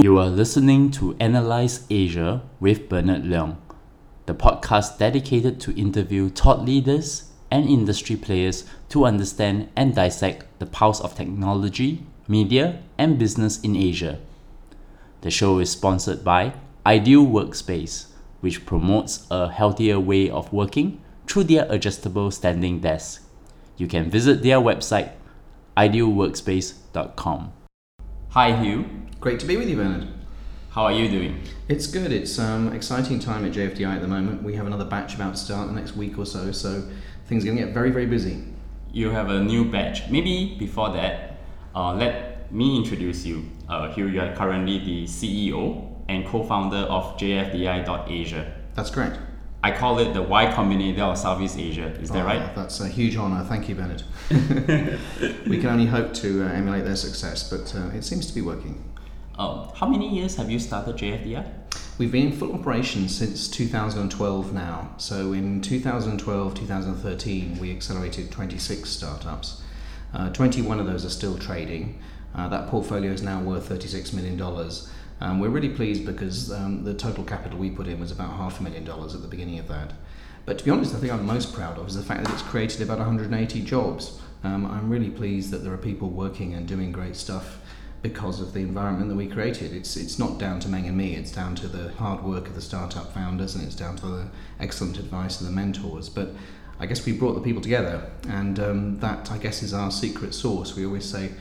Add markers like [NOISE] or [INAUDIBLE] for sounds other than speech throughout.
You are listening to Analyze Asia with Bernard Leung, the podcast dedicated to interview thought leaders and industry players to understand and dissect the pulse of technology, media, and business in Asia. The show is sponsored by Ideal Workspace, which promotes a healthier way of working through their adjustable standing desk. You can visit their website idealworkspace.com. Hi Hugh, Great to be with you, Bernard. how are you doing? It's good. It's um, exciting time at JFDI at the moment. We have another batch about to start the next week or so, so things are going to get very, very busy. You have a new batch. Maybe before that, uh, let me introduce you. Uh, Hugh, you are currently the CEO and co-founder of JFDI.Asia. That's correct. I call it the Y Combinator of Southeast Asia. Is that Oh, right? That's a huge honour. Thank you, Bernard. [LAUGHS] we can only hope to uh, emulate their success, but uh, it seems to be working. Um, how many years have you started JFDI? We've been in full operation since 2012 now. So in 2012, 2013, we accelerated 26 startups. Uh, 21 of those are still trading. Uh, that portfolio is now worth $36 million. Um, we're really pleased because um, the total capital we put in was about half a million dollars at the beginning of that. But to be honest, the thing I'm most proud of is the fact that it's created about 180 jobs. Um, I'm really pleased that there are people working and doing great stuff because of the environment that we created. It's it's not down to Meng and me. It's down to the hard work of the startup founders, and it's down to the excellent advice of the mentors. But I guess we brought the people together, and um, that I guess is our secret sauce. We always say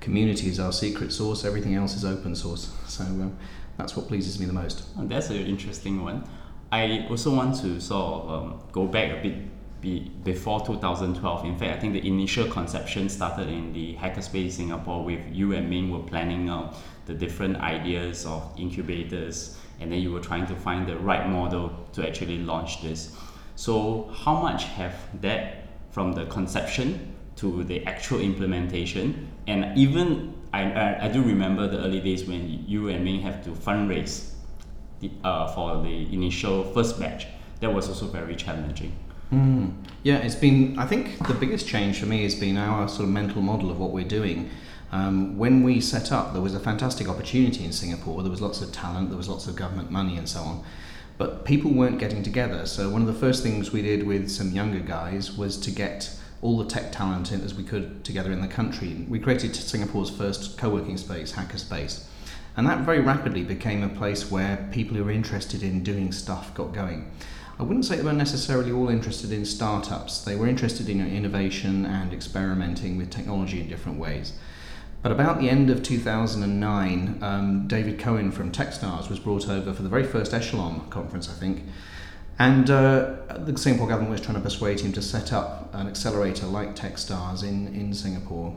community is our secret source. Everything else is open source. So um, that's what pleases me the most. Oh, that's an interesting one. I also want to sort of um, go back a bit be, before 2012. In fact, I think the initial conception started in the Hackerspace Singapore with you and Meng were planning out the different ideas of incubators, and then you were trying to find the right model to actually launch this. So, how much have that from the conception to the actual implementation, and even I, I, I do remember the early days when you and me have to fundraise the, uh, for the initial first batch, that was also very challenging. Mm. Yeah, it's been. I think the biggest change for me has been our sort of mental model of what we're doing. Um, when we set up, there was a fantastic opportunity in Singapore. There was lots of talent, there was lots of government money, and so on. But people weren't getting together. So one of the first things we did with some younger guys was to get all the tech talent as we could together in the country. We created Singapore's first co-working space, Hackerspace. And that very rapidly became a place where people who were interested in doing stuff got going. I wouldn't say they were necessarily all interested in startups. They were interested in innovation and experimenting with technology in different ways. But about the end of 2009, um, David Cohen from Techstars was brought over for the very first Echelon conference, I think. And uh, the Singapore government was trying to persuade him to set up an accelerator like Techstars in, in Singapore.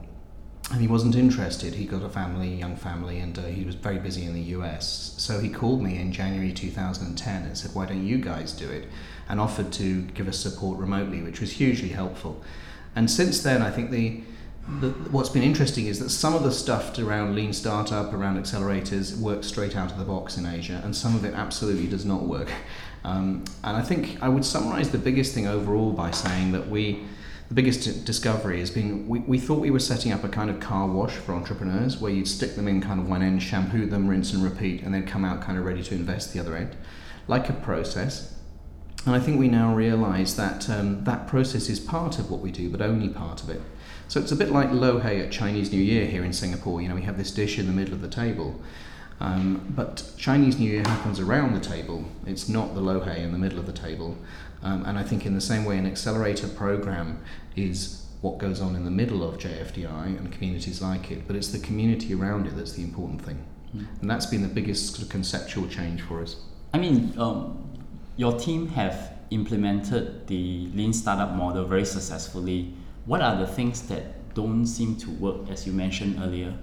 And he wasn't interested. He got a family, young family, and uh, he was very busy in the US. So he called me in January 2010 and said, Why don't you guys do it? And offered to give us support remotely, which was hugely helpful. And since then, I think the, the what's been interesting is that some of the stuff around lean startup, around accelerators, works straight out of the box in Asia, and some of it absolutely does not work. Um, and I think I would summarize the biggest thing overall by saying that we the biggest discovery has been we, we thought we were setting up a kind of car wash for entrepreneurs where you'd stick them in kind of one end, shampoo them, rinse and repeat, and then come out kind of ready to invest the other end, like a process. And I think we now realize that um, that process is part of what we do, but only part of it. So it's a bit like lo hei at Chinese New Year here in Singapore. You know, we have this dish in the middle of the table. Um, but Chinese New Year happens around the table. It's not the lo hei in the middle of the table. Um, and I think in the same way, an accelerator program is what goes on in the middle of JFDI and communities like it, but it's the community around it that's the important thing. Mm. And that's been the biggest sort of conceptual change for us. I mean, um, your team have implemented the lean startup model very successfully. What are the things that don't seem to work, as you mentioned earlier?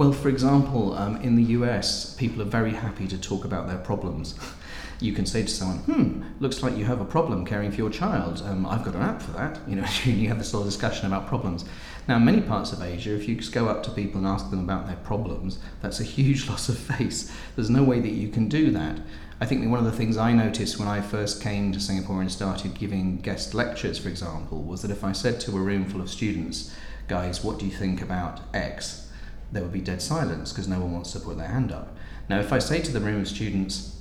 Well, for example, um, in the US, people are very happy to talk about their problems. [LAUGHS] you can say to someone, "Hmm, looks like you have a problem caring for your child. Um, I've got an app for that." You know, [LAUGHS] you have this little discussion about problems. Now, in many parts of Asia, if you just go up to people and ask them about their problems, that's a [LAUGHS] huge loss of face. There's no way that you can do that. I think one of the things I noticed when I first came to Singapore and started giving guest lectures, for example, was that if I said to a room full of students, "Guys, what do you think about X?" There would be dead silence because no one wants to put their hand up. Now, if I say to the room of students,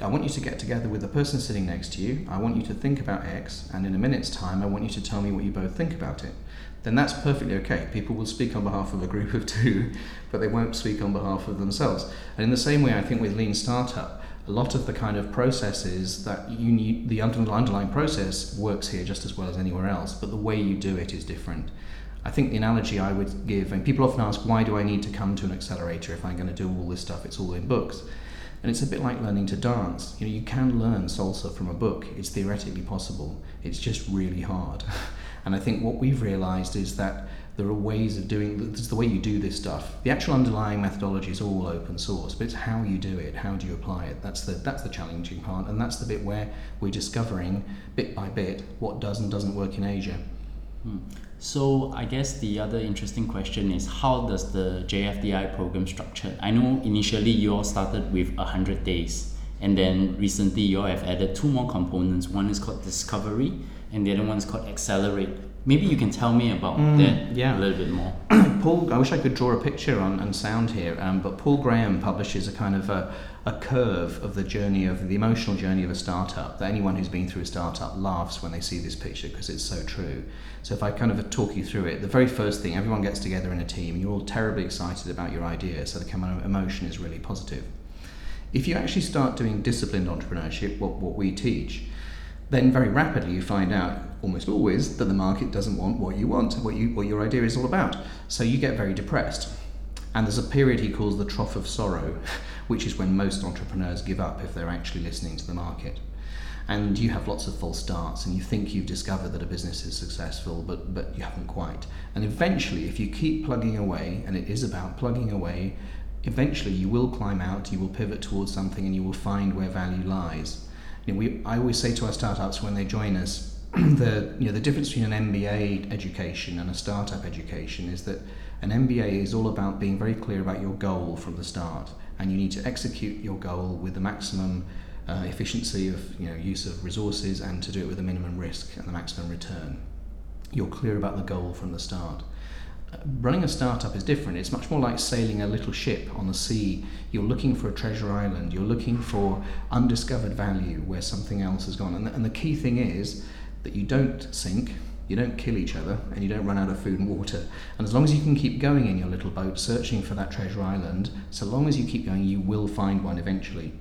I want you to get together with the person sitting next to you, I want you to think about X, and in a minute's time, I want you to tell me what you both think about it, then that's perfectly okay. People will speak on behalf of a group of two, [LAUGHS] but they won't speak on behalf of themselves. And in the same way, I think with Lean Startup, a lot of the kind of processes that you need, the underlying process works here just as well as anywhere else, but the way you do it is different. I think the analogy I would give, and people often ask, why do I need to come to an accelerator if I'm going to do all this stuff? It's all in books. And it's a bit like learning to dance. You know, you can learn salsa from a book. It's theoretically possible. It's just really hard. [LAUGHS] and I think what we've realized is that there are ways of doing this is the way you do this stuff. The actual underlying methodology is all open source, but it's how you do it, how do you apply it. That's the that's the challenging part, and that's the bit where we're discovering bit by bit what does and doesn't work in Asia. Hmm. So I guess the other interesting question is how does the JFDI program structure? I know initially you all started with 100 days and then recently you all have added two more components. One is called Discovery and the other one is called Accelerate. Maybe you can tell me about mm, that yeah. a little bit more. [CLEARS THROAT] Paul, I wish I could draw a picture on and sound here, um, but Paul Graham publishes a kind of a, a curve of the journey of the emotional journey of a startup that anyone who's been through a startup laughs when they see this picture because it's so true. So if I kind of talk you through it, the very first thing, everyone gets together in a team, you're all terribly excited about your idea, so the kind of emotion is really positive. If you actually start doing disciplined entrepreneurship, what, what we teach, then very rapidly you find out almost always that the market doesn't want what you want, what you what your idea is all about. So you get very depressed. And there's a period he calls the trough of sorrow, which is when most entrepreneurs give up if they're actually listening to the market. And you have lots of false starts, and you think you've discovered that a business is successful, but, but you haven't quite. And eventually, if you keep plugging away, and it is about plugging away, eventually you will climb out, you will pivot towards something, and you will find where value lies you know, we, I always say to our startups when they join us, [CLEARS THROAT] the, you know, the difference between an MBA education and a startup education is that an MBA is all about being very clear about your goal from the start, and you need to execute your goal with the maximum uh, efficiency of you know, use of resources and to do it with the minimum risk and the maximum return. You're clear about the goal from the start running a startup is different. It's much more like sailing a little ship on the sea. You're looking for a treasure island. You're looking for undiscovered value where something else has gone. And and the key thing is that you don't sink, you don't kill each other, and you don't run out of food and water. And as long as you can keep going in your little boat searching for that treasure island, so long as you keep going, you will find one eventually.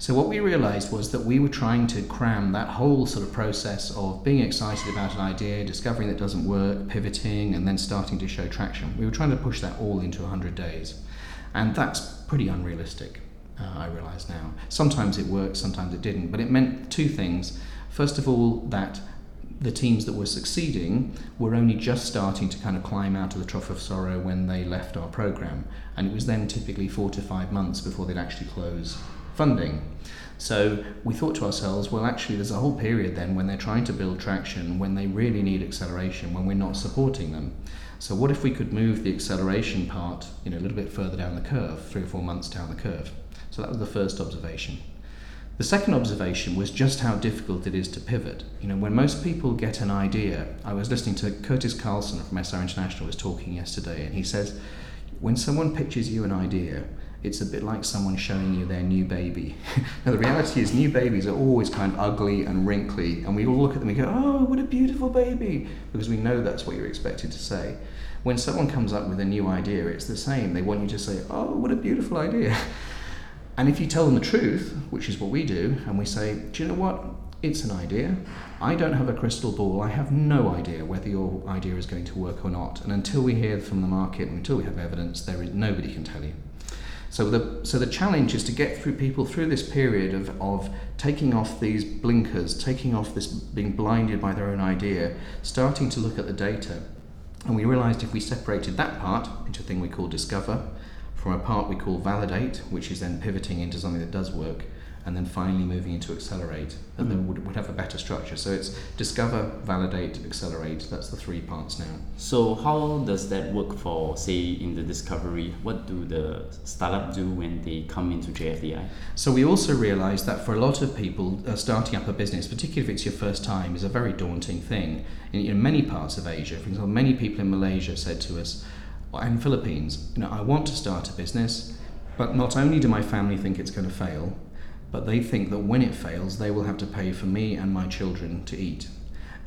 So what we realized was that we were trying to cram that whole sort of process of being excited about an idea, discovering that doesn't work, pivoting, and then starting to show traction. We were trying to push that all into 100 days. And that's pretty unrealistic, uh, I realize now. Sometimes it worked, sometimes it didn't, but it meant two things. First of all, that the teams that were succeeding were only just starting to kind of climb out of the trough of sorrow when they left our program. And it was then typically four to five months before they'd actually close funding. So we thought to ourselves, well, actually, there's a whole period then when they're trying to build traction, when they really need acceleration, when we're not supporting them. So what if we could move the acceleration part, you know, a little bit further down the curve, three or four months down the curve? So that was the first observation. The second observation was just how difficult it is to pivot. You know, when most people get an idea, I was listening to Curtis Carlson from SRI International was talking yesterday, and he says, when someone pitches you an idea, it's a bit like someone showing you their new baby. [LAUGHS] now, the reality is, new babies are always kind of ugly and wrinkly, and we all look at them and go, Oh, what a beautiful baby, because we know that's what you're expected to say. When someone comes up with a new idea, it's the same. They want you to say, Oh, what a beautiful idea. [LAUGHS] And if you tell them the truth, which is what we do, and we say, Do you know what? It's an idea. I don't have a crystal ball. I have no idea whether your idea is going to work or not. And until we hear from the market, until we have evidence, there is nobody can tell you. So the, so the challenge is to get through people through this period of, of taking off these blinkers, taking off this being blinded by their own idea, starting to look at the data. And we realized if we separated that part into a thing we call discover, from a part we call validate, which is then pivoting into something that does work, and then finally moving into accelerate, and mm. then would, would have a better structure. So it's discover, validate, accelerate. That's the three parts now. So how does that work for, say, in the discovery? What do the startup do when they come into JFDI? So we also realised that for a lot of people, uh, starting up a business, particularly if it's your first time, is a very daunting thing. In, in many parts of Asia, for example, many people in Malaysia said to us, and Philippines, you know, I want to start a business But not only do my family think it's going to fail, but they think that when it fails, they will have to pay for me and my children to eat.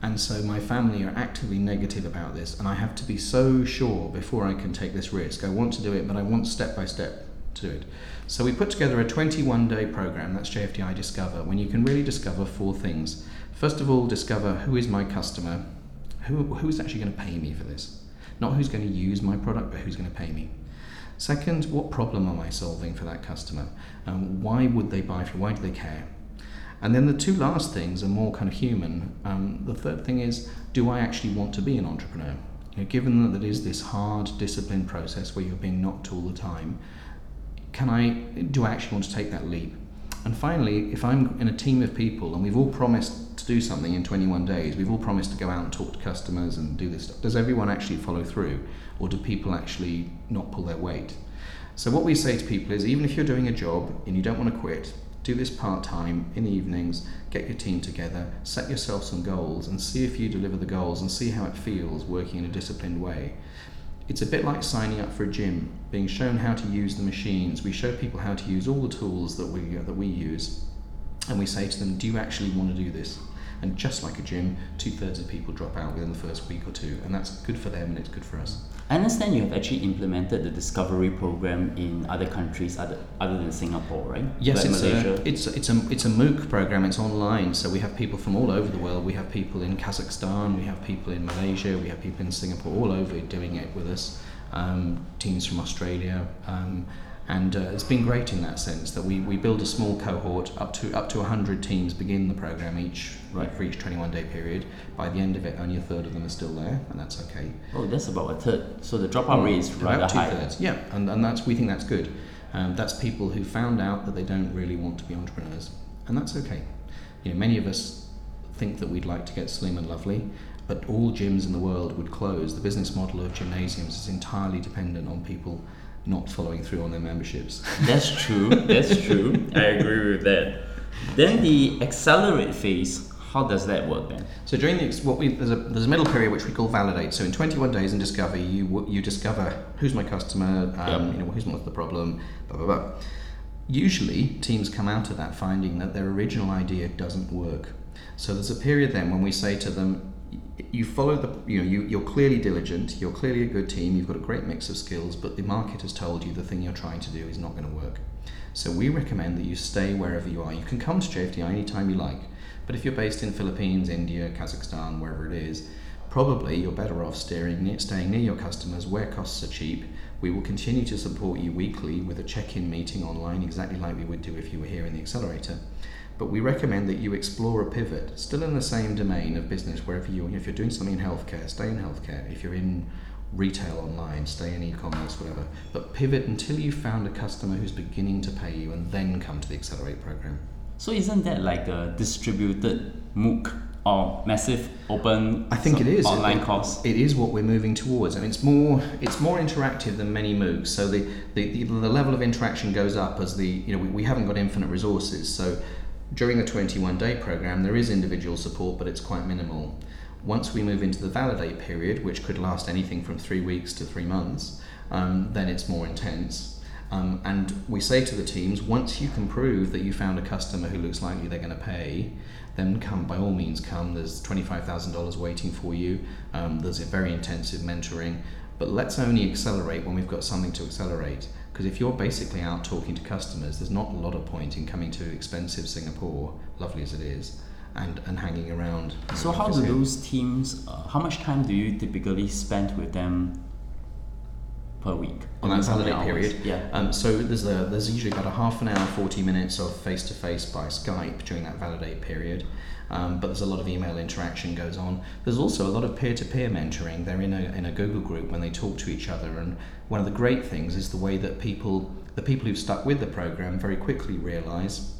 And so my family are actively negative about this, and I have to be so sure before I can take this risk. I want to do it, but I want step by step to do it. So we put together a 21 day program, that's JFDI Discover, when you can really discover four things. First of all, discover who is my customer, who, who's actually going to pay me for this. Not who's going to use my product, but who's going to pay me. Second, what problem am I solving for that customer? Um, why would they buy from? Why do they care? And then the two last things are more kind of human. Um, the third thing is, do I actually want to be an entrepreneur? You know, given that it is this hard, disciplined process where you're being knocked all the time, can I? Do I actually want to take that leap? And finally, if I'm in a team of people and we've all promised to do something in 21 days, we've all promised to go out and talk to customers and do this stuff, does everyone actually follow through? Or do people actually not pull their weight? So, what we say to people is even if you're doing a job and you don't want to quit, do this part time in the evenings, get your team together, set yourself some goals, and see if you deliver the goals and see how it feels working in a disciplined way. It's a bit like signing up for a gym, being shown how to use the machines. We show people how to use all the tools that we, uh, that we use, and we say to them, Do you actually want to do this? And just like a gym, two thirds of people drop out within the first week or two, and that's good for them and it's good for us. I understand you have actually implemented the discovery program in other countries other, other than Singapore, right? Yes, like it's Malaysia. a, it's, it's, a, it's a MOOC program, it's online, so we have people from all over the world. We have people in Kazakhstan, we have people in Malaysia, we have people in Singapore, all over doing it with us, um, teams from Australia. Um, and uh, it's been great in that sense that we, we build a small cohort up to up to 100 teams begin the program each Right. for each 21 day period by the end of it only a third of them are still there and that's okay oh, that's about a third. So the dropout rate is rather about high. two-thirds, yeah and, and that's we think that's good um, that's people who found out that they don't really want to be entrepreneurs and that's okay you know many of us think that we'd like to get slim and lovely but all gyms in the world would close the business model of gymnasiums is entirely dependent on people not following through on their memberships [LAUGHS] That's true. That's true. [LAUGHS] I agree with that. Then the accelerate phase. How does that work then? So during the what we there's a there's a middle period which we call validate. So in 21 days in discover, you you discover who's my customer, um, Yep. you know who's what's the problem, blah blah blah. Usually teams come out of that finding that their original idea doesn't work. So there's a period then when we say to them, you follow the you know you, you're clearly diligent, you're clearly a good team, you've got a great mix of skills, but the market has told you the thing you're trying to do is not going to work. So we recommend that you stay wherever you are. You can come to JFDI anytime you like, but if you're based in Philippines, India, Kazakhstan, wherever it is, probably you're better off near, staying near your customers where costs are cheap. We will continue to support you weekly with a check-in meeting online, exactly like we would do if you were here in the accelerator. But we recommend that you explore a pivot, still in the same domain of business, wherever you if you're doing something in healthcare, stay in healthcare. If you're in retail online, stay in e-commerce, whatever. But pivot until you've found a customer who's beginning to pay you and then come to the Accelerate program. So isn't that like a distributed MOOC or massive open I think it is online It- course? It is what we're moving towards, and it's more it's more interactive than many MOOCs. So the, the, the, the level of interaction goes up as the you know we, we haven't got infinite resources. So during the 21 day program, there is individual support, but it's quite minimal. Once we move into the validate period, which could last anything from three weeks to three months, um, then it's more intense. Um, and we say to the teams, once you can prove that you found a customer who looks likely they're going to pay, then come by all means come. There's $25,000 waiting for you. Um, there's a very intensive mentoring. But let's only accelerate when we've got something to accelerate. Because if you're basically out talking to customers, there's not a lot of point in coming to expensive Singapore, lovely as it is, and, and hanging around. So how do those teams? Uh, how much time do you typically spend with them per week? on that how many validate hours? period. Yeah. Um, so there's a, there's usually about a half an hour, 40 minutes of face to face by Skype during that validate period. Um, but there's a lot of email interaction goes on. There's also a lot of peer-to-peer mentoring. They're in a, in a Google group when they talk to each other. And one of the great things is the way that people, the people who've stuck with the program, very quickly realise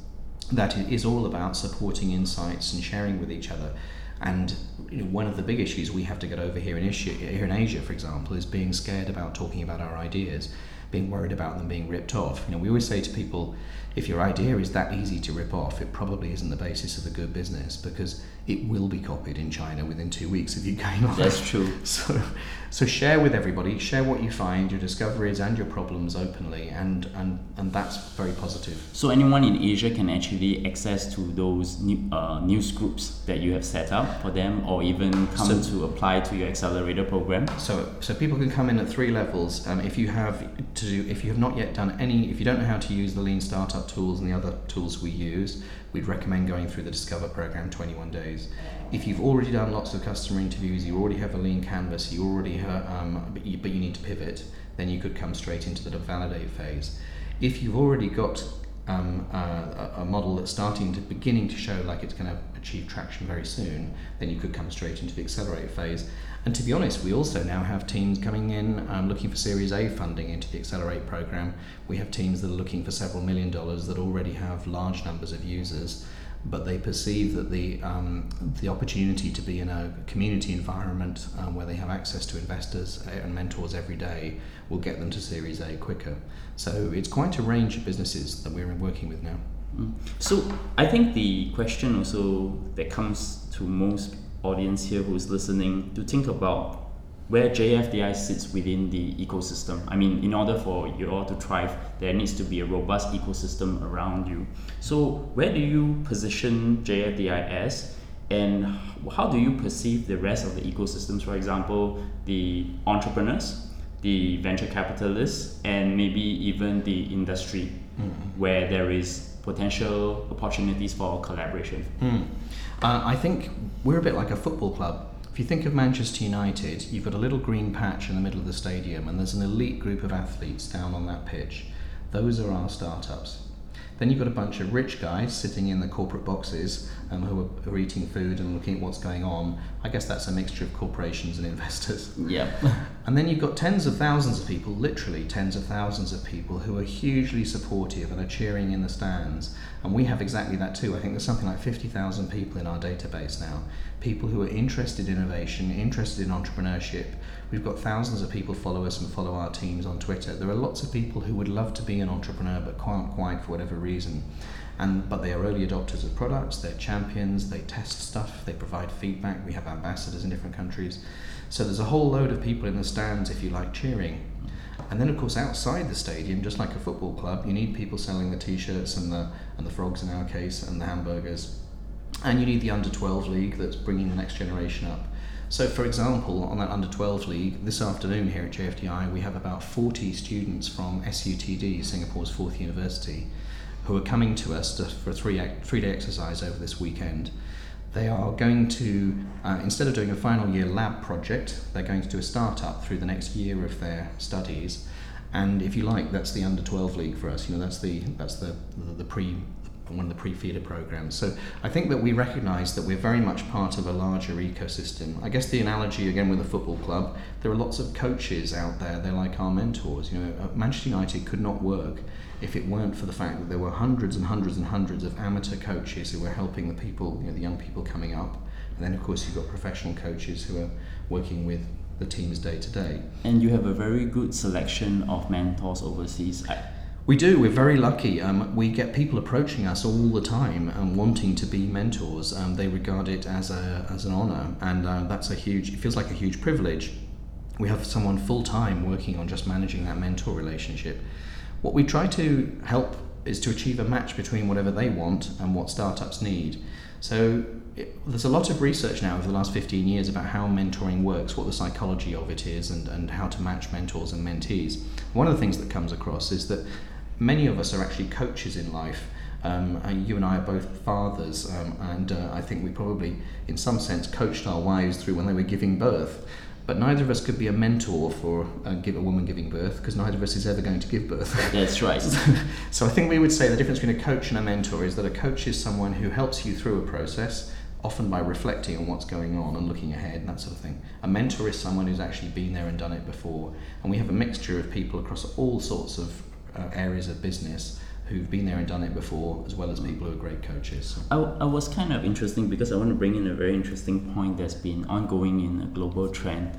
that it is all about supporting insights and sharing with each other. And you know, one of the big issues we have to get over here in, issue, here in Asia, for example, is being scared about talking about our ideas. being worried about them being ripped off. You know, we always say to people, if your idea is that easy to rip off, it probably isn't the basis of a good business because it will be copied in China within two weeks if you going on. That's true. [LAUGHS] So, so share with everybody, share what you find, your discoveries and your problems openly, and and and that's very positive. So anyone in Asia can actually access to those new, uh, news groups that you have set up for them, or even come So- to apply to your accelerator program. So, so people can come in at three levels. Um, if you have to do, if you have not yet done any, if you don't know how to use the Lean Startup tools and the other tools we use, we'd recommend going through the Discover program 21 days. If you've already done lots of customer interviews, you already have a Lean canvas, you already have, um, but, you, but you need to pivot, then you could come straight into the validate phase. If you've already got um, uh, a, a model that's starting to beginning to show like it's going to achieve traction very soon, then you could come straight into the accelerate phase. And to be honest, we also now have teams coming in um, looking for Series A funding into the Accelerate program. We have teams that are looking for several million dollars that already have large numbers of users, but they perceive that the um, the opportunity to be in a community environment um, where they have access to investors and mentors every day will get them to Series A quicker. So it's quite a range of businesses that we're working with now. Mm. So I think the question also that comes to most audience here who's listening to think about where JFDI sits within the ecosystem. I mean, in order for you all to thrive, there needs to be a robust ecosystem around you. So where do you position JFDI as? And how do you perceive the rest of the ecosystems? For example, the entrepreneurs, the venture capitalists, and maybe even the industry, where there is potential opportunities for collaboration. Mm. Uh, I think we're a bit like a football club. If you think of Manchester United, you've got a little green patch in the middle of the stadium, and there's an elite group of athletes down on that pitch. Those are our startups. Then you've got a bunch of rich guys sitting in the corporate boxes um, who, are, who are eating food and looking at what's going on. I guess that's a mixture of corporations and investors. [LAUGHS] Yep. [LAUGHS] And then you've got tens of thousands of people, literally tens of thousands of people, who are hugely supportive and are cheering in the stands. And we have exactly that too. I think there's something like 50,000 people in our database now. People who are interested in innovation, interested in entrepreneurship. We've got thousands of people follow us and follow our teams on Twitter. There are lots of people who would love to be an entrepreneur but can't quite for whatever reason. And, but they are early adopters of products, they're champions, they test stuff, they provide feedback. We have ambassadors in different countries. So there's a whole load of people in the stands, if you like, cheering. And then, of course, outside the stadium, just like a football club, you need people selling the T-shirts and the and the frogs in our case and the hamburgers, and you need the under 12 league that's bringing the next generation up. So, for example, on that under 12 league, this afternoon here at JFDI, we have about 40 students from SUTD, Singapore's fourth university, who are coming to us to, for a three three day exercise over this weekend. They are going to, uh, instead of doing a final year lab project, they're going to do a startup through the next year of their studies. And if you like, that's the under 12 league for us. You know, that's the that's the the, the pre one of the pre-feeder programs. So I think that we recognise that we're very much part of a larger ecosystem. I guess the analogy again with a football club, there are lots of coaches out there. They're like our mentors. You know, uh, Manchester United could not work if it weren't for the fact that there were hundreds and hundreds and hundreds of amateur coaches who were helping the people, you know, the young people coming up. And then of course you've got professional coaches who are working with the teams day to day. And you have a very good selection of mentors overseas. I, We do. We're very lucky. Um, we get people approaching us all the time and wanting to be mentors. Um, they regard it as a as an honour, and uh, that's a huge. It feels like a huge privilege. We have someone full time working on just managing that mentor relationship. What we try to help is to achieve a match between whatever they want and what startups need. So it, there's a lot of research now over the last 15 years about how mentoring works, what the psychology of it is, and, and how to match mentors and mentees. One of the things that comes across is that many of us are actually coaches in life. Um, and you and I are both fathers, um, and uh, I think we probably, in some sense, coached our wives through when they were giving birth. But neither of us could be a mentor for uh, give a woman giving birth because neither of us is ever going to give birth. [LAUGHS] that's right. [LAUGHS] so I think we would say the difference between a coach and a mentor is that a coach is someone who helps you through a process, often by reflecting on what's going on and looking ahead and that sort of thing. A mentor is someone who's actually been there and done it before. And we have a mixture of people across all sorts of uh, areas of business who've been there and done it before, as well as people who are great coaches. I, I was kind of interesting because I want to bring in a very interesting point that's been ongoing in a global trend.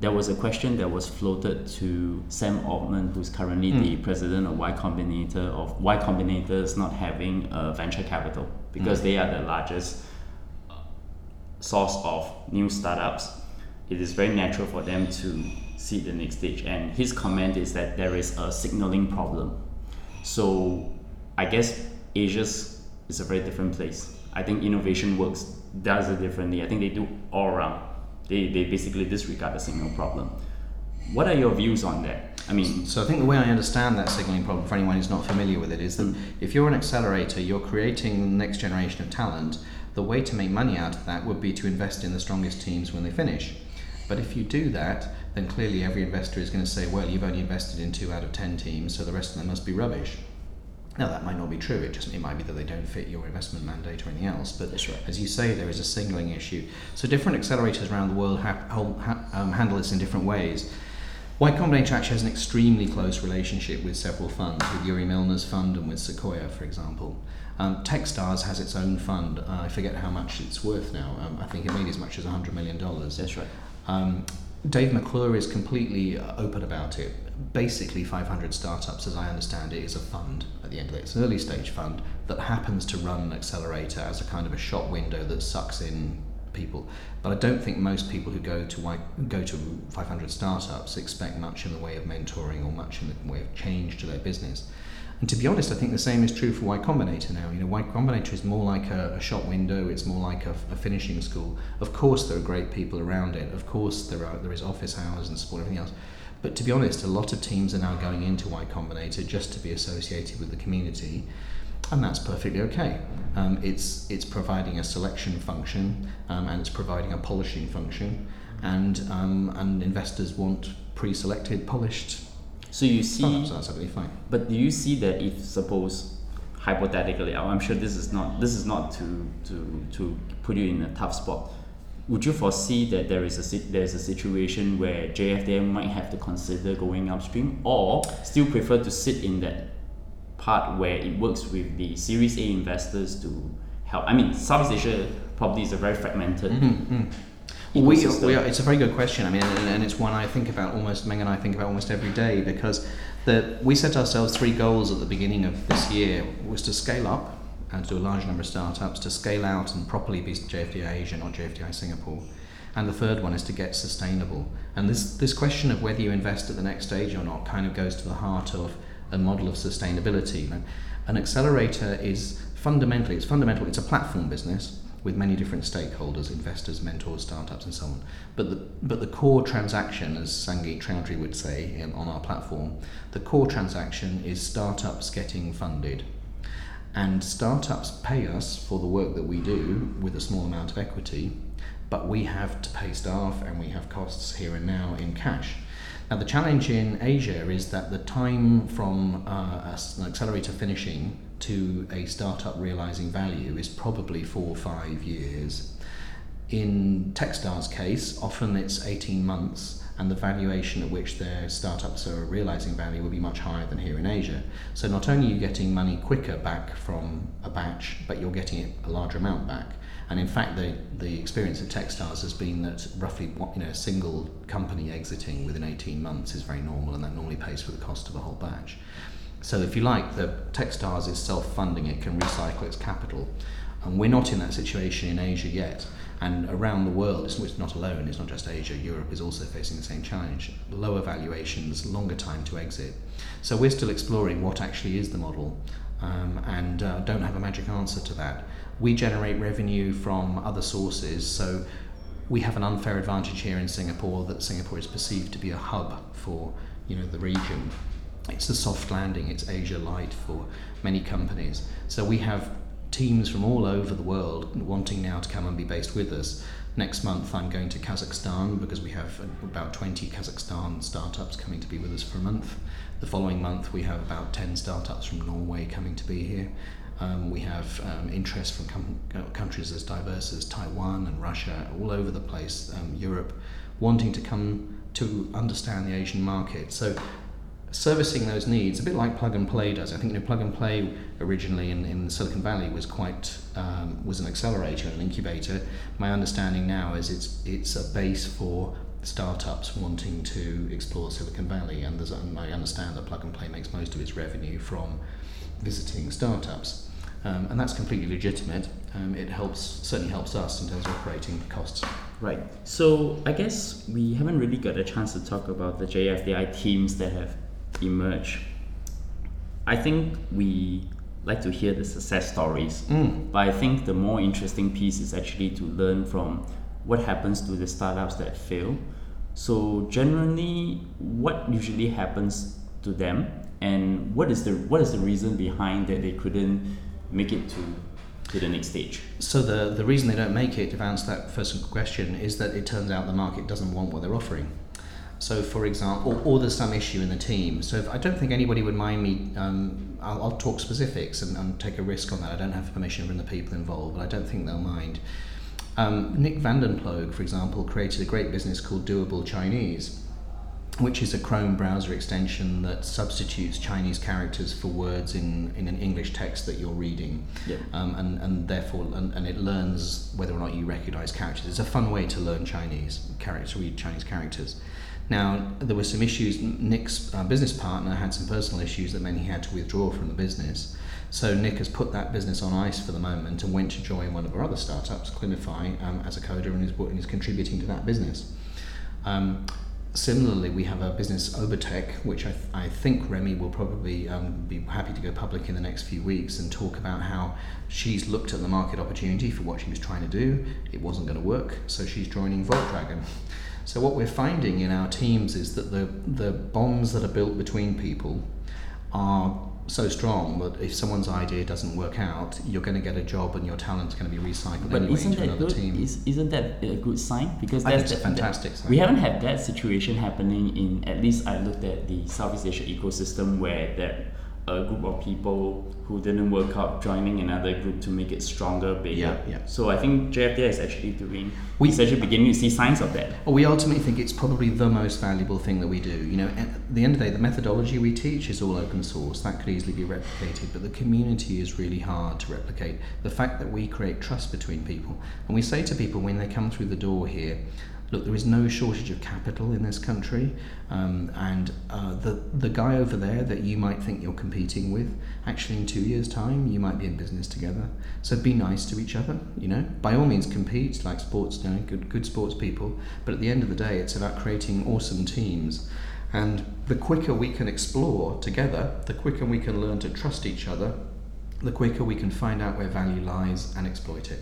there was a question that was floated to Sam Altman, who's currently Mm. the president of Y Combinator, of Y Combinators not having a venture capital because they are the largest uh, source of new startups. It is very natural for them to see the next stage. And his comment is that there is a signaling problem. So I guess Asia's is a very different place. I think innovation works does it differently. I think they do all around. They, they basically disregard the signal problem. What are your views on that? I mean, So I think the way I understand that signaling problem for anyone who's not familiar with it is that mm. if you're an accelerator, you're creating the next generation of talent. The way to make money out of that would be to invest in the strongest teams when they finish. But if you do that, then clearly every investor is going to say, well, you've only invested in two out of ten teams, so the rest of them must be rubbish. Now that might not be true. It just it might be that they don't fit your investment mandate or anything else. But right. as you say, there is a signaling issue. So different accelerators around the world ha- ha- um, handle this in different ways. Y Combinator actually has an extremely close relationship with several funds, with Yuri Milner's fund and with Sequoia, for example. Um, Techstars has its own fund. Uh, I forget how much it's worth now. Um, I think it made as much as $100 million. that's right. Um, Dave McClure is completely open about it. Basically, 500 Startups, as I understand it, is a fund at the end of it. It's an early stage fund that happens to run an accelerator as a kind of a shop window that sucks in people. But I don't think most people who go to go to 500 Startups expect much in the way of mentoring or much in the way of change to their business. And to be honest, I think the same is true for Y Combinator now. You know, Y Combinator is more like a, a shop window. It's more like a, a finishing school. Of course, there are great people around it. Of course, there are there is office hours and support and everything else. But to be honest, a lot of teams are now going into Y Combinator just to be associated with the community, and that's perfectly okay. Um, it's it's providing a selection function um, and it's providing a polishing function, and um, and investors want pre-selected, polished So you see, startups. So that's absolutely fine. But do you see that if suppose hypothetically, I'm sure this is not this is not to to to put you in a tough spot. Would you foresee that there is a si- there's a situation where JFDI might have to consider going upstream, or still prefer to sit in that part where it works with the Series A investors to help? I mean, Southeast Asia probably is a very fragmented mm-hmm, mm-hmm. We, we are, it's a very good question. I mean, and, and it's one I think about almost, Meng and I think about almost every day because the, we set ourselves three goals at the beginning of this year was to scale up and to do a large number of startups, to scale out and properly be JFDI Asia, not JFDI Singapore. And the third one is to get sustainable. And this, this question of whether you invest at the next stage or not kind of goes to the heart of a model of sustainability. You know, an accelerator is fundamentally, it's fundamental, it's a platform business with many different stakeholders, investors, mentors, startups, and so on. But the, but the core transaction, as Sangeet Choudary would say in, on our platform, the core transaction is startups getting funded. And startups pay us for the work that we do with a small amount of equity, but we have to pay staff and we have costs here and now in cash. Now, the challenge in Asia is that the time from uh, an accelerator finishing to a startup realizing value is probably four or five years. In Techstars' case, often it's 18 months, and the valuation at which their startups are realizing value will be much higher than here in Asia. So not only are you getting money quicker back from a batch, but you're getting a larger amount back. And in fact, the, the experience of Techstars has been that roughly you know, a single company exiting within 18 months is very normal, and that normally pays for the cost of a whole batch. So if you like, the Techstars is self-funding; it can recycle its capital, and we're not in that situation in Asia yet. And around the world, it's it's not alone. It's not just Asia. Europe is also facing the same challenge: lower valuations, longer time to exit. So we're still exploring what actually is the model, um, and uh, don't have a magic answer to that. We generate revenue from other sources, so we have an unfair advantage here in Singapore that Singapore is perceived to be a hub for you know the region. It's the soft landing. It's Asia light for many companies. So we have teams from all over the world wanting now to come and be based with us. Next month, I'm going to Kazakhstan because we have about 20 Kazakhstan startups coming to be with us for a month. The following month, we have about 10 startups from Norway coming to be here. Um, we have um, interest from com- countries as diverse as Taiwan and Russia, all over the place, um, Europe, wanting to come to understand the Asian market. So servicing those needs, a bit like Plug and Play does. I think you know, Plug and Play originally in, in Silicon Valley was quite um, was an accelerator and an incubator. My understanding now is it's it's a base for startups wanting to explore Silicon Valley, and, and I understand that Plug and Play makes most of its revenue from visiting startups. Um, and that's completely legitimate. Um, it helps certainly helps us in terms of operating costs. Right. So I guess we haven't really got a chance to talk about the JFDI teams that have emerged. I think we like to hear the success stories, Mm. but I think the more interesting piece is actually to learn from what happens to the startups that fail. So generally, what usually happens to them, and what is the what is the reason behind that they couldn't make it to to the next stage? So the, the reason they don't make it, to answer that first question, is that it turns out the market doesn't want what they're offering. So, for example, or, or there's some issue in the team. So, if, I don't think anybody would mind me. Um, I'll, I'll talk specifics and, and take a risk on that. I don't have permission from the people involved, but I don't think they'll mind. Um, Nick Vandenploeg, for example, created a great business called Doable Chinese, which is a Chrome browser extension that substitutes Chinese characters for words in, in an English text that you're reading. Yep. Um, and, and therefore, and, and it learns whether or not you recognize characters. It's a fun way to learn Chinese, character, read Chinese characters. Now, there were some issues. Nick's uh, business partner had some personal issues that meant he had to withdraw from the business. So Nick has put that business on ice for the moment and went to join one of our other startups, Clinify, um, as a coder and is, and is contributing to that business. Um, similarly, we have a business, Obertech, which I, th- I think Remy will probably um, be happy to go public in the next few weeks and talk about how she's looked at the market opportunity for what she was trying to do. It wasn't going to work, so she's joining Volkswagen. So what we're finding in our teams is that the, the bonds that are built between people are so strong that if someone's idea doesn't work out, you're going to get a job and your talent's going to be recycled But anyway isn't into that another good? team. Is, isn't that a good sign? Because I that's think it's a the- fantastic sign. We haven't had that situation happening in at least I looked at the Southeast Asia ecosystem where there a group of people who didn't work out joining another group to make it stronger, bigger. Yeah, yeah. So I think JFDI is actually doing. We- it's actually beginning to see signs of that. We ultimately think it's probably the most valuable thing that we do. You know, at the end of the day, the methodology we teach is all open source. That could easily be replicated, but the community is really hard to replicate. The fact that we create trust between people, and we say to people when they come through the door here, look, there is no shortage of capital in this country, um, and uh, the the guy over there that you might think you're competing with, actually in two years' time, you might be in business together. So be nice to each other. You know, by all means, compete like sports, you know, good good sports people. But at the end of the day, it's about creating awesome teams. And the quicker we can explore together, the quicker we can learn to trust each other, the quicker we can find out where value lies and exploit it.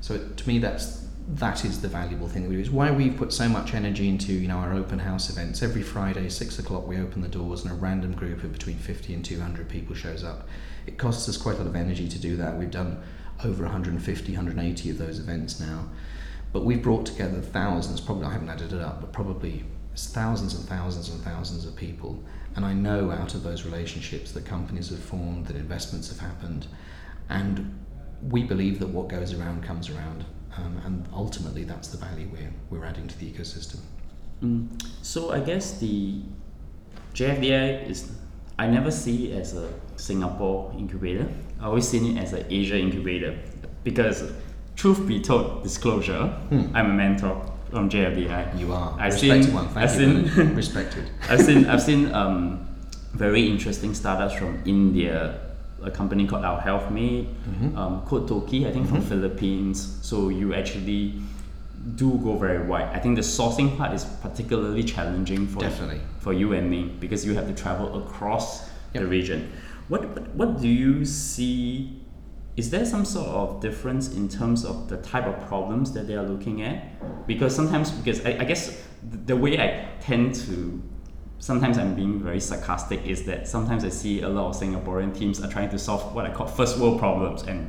So to me, that's that is the valuable thing that we do. It's why we've put so much energy into you know our open house events. Every Friday, six o'clock, we open the doors, and a random group of between fifty and two hundred people shows up. It costs us quite a lot of energy to do that. We've done over 150, 180 of those events now, but we've brought together thousands. Probably I haven't added it up, but probably thousands and thousands and thousands of people. And I know out of those relationships that companies have formed, that investments have happened, and we believe that what goes around comes around, um, and ultimately that's the value we're, we're adding to the ecosystem. Mm. So I guess the JFDI is I never see it as a Singapore incubator. I always seen it as an Asia incubator because truth be told, disclosure, Hmm. I'm a mentor from JFDI. You are I've respected seen- one. Thank I've you. seen- [LAUGHS] respected. I've seen I've seen um, very interesting startups from India, a company called Our Health Mate, Mhm. um, Kotoki, I think from Mhm. Philippines. So you actually do go very wide. I think the sourcing part is particularly challenging for Definitely. for you and me because you have to travel across the region. What, what what do you see? Is there some sort of difference in terms of the type of problems that they are looking at? Because sometimes, because I, I guess the way I tend to, sometimes I'm being very sarcastic, is that sometimes I see a lot of Singaporean teams are trying to solve what I call first world problems, and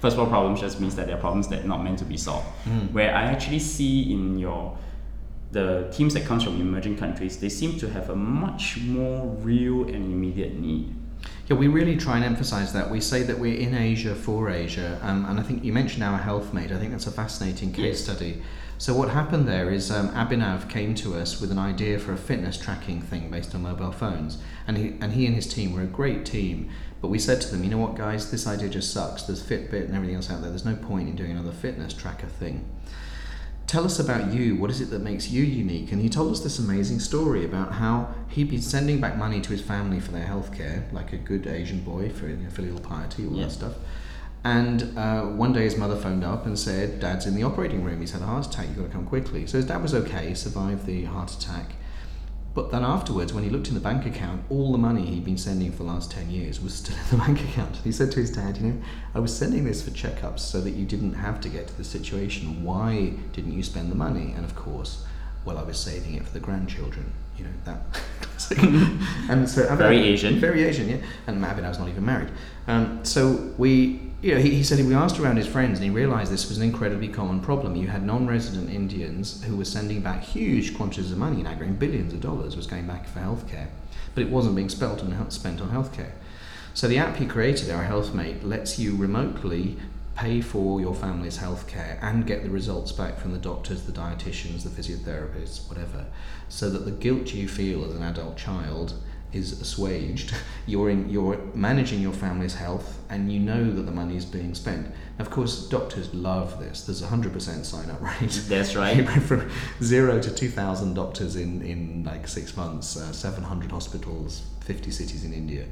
first world problems just means that they're problems that are not meant to be solved. Mm. Where I actually see in your the teams that comes from emerging countries, they seem to have a much more real and immediate need. Yeah, we really try and emphasize that. We say that we're in Asia for Asia, um, and I think you mentioned our health mate. I think that's a fascinating case Yes. study. So what happened there is um, Abhinav came to us with an idea for a fitness tracking thing based on mobile phones, and he and he and his team were a great team. But we said to them, you know what, guys, this idea just sucks. There's Fitbit and everything else out there. There's no point in doing another fitness tracker thing. tell us about you. What is it that makes you unique? And he told us this amazing story about how he'd been sending back money to his family for their healthcare, like a good Asian boy for you know, filial piety, all Yeah. that stuff. And uh, one day his mother phoned up and said, Dad's in the operating room. He's had a heart attack. You've got to come quickly. So his dad was okay, he survived the heart attack. But then afterwards, when he looked in the bank account, all the money he'd been sending for the last 10 years was still in the [LAUGHS] bank account. And he said to his dad, You know, I was sending this for checkups so that you didn't have to get to this situation. Why didn't you spend the money? And of course, well, I was saving it for the grandchildren. You know, that [LAUGHS] classic. and so Very Asian. Very Asian, yeah. And Matt I was not even married. Um, so we, you know, he, he said we asked around his friends and he realised this was an incredibly common problem. You had non-resident Indians who were sending back huge quantities of money, now going billions of dollars, was going back for healthcare, but it wasn't being spent on spent on healthcare. So the app he created, our HealthMate, lets you remotely pay for your family's healthcare and get the results back from the doctors, the dietitians, the physiotherapists, whatever, so that the guilt you feel as an adult child is assuaged. [LAUGHS] You're in, you're managing your family's health, and you know that the money is being spent. Of course, doctors love this. There's a hundred percent sign up rate. That's [LAUGHS] right. went from zero to 2,000 doctors in, in like six months, uh, 700 hospitals, 50 cities in India.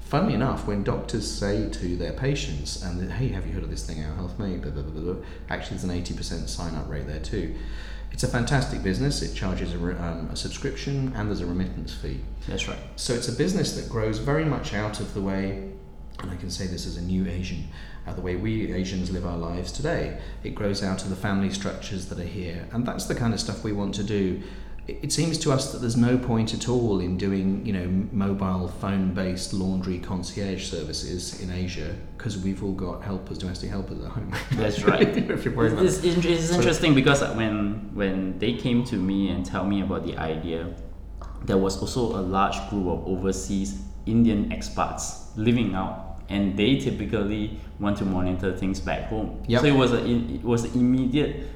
Funnily enough, when doctors say to their patients, and hey, have you heard of this thing, our health? Blah, blah, blah, blah, actually, there's an 80% sign up rate there too. It's a fantastic business. It charges a, um, a subscription and there's a remittance fee. That's right. So it's a business that grows very much out of the way, and I can say this as a new Asian, uh, the way we Asians live our lives today. It grows out of the family structures that are here, and that's the kind of stuff we want to do. It seems to us that there's no point at all in doing, you know, mobile phone-based laundry concierge services in Asia because we've all got helpers, domestic helpers at home. That's [LAUGHS] right. if you're worried about It's, it's, it's interesting because uh, when when they came to me and tell me about the idea, there was also a large group of overseas Indian expats living out, and they typically want to monitor things back home. Yep. So it was a it was an immediate.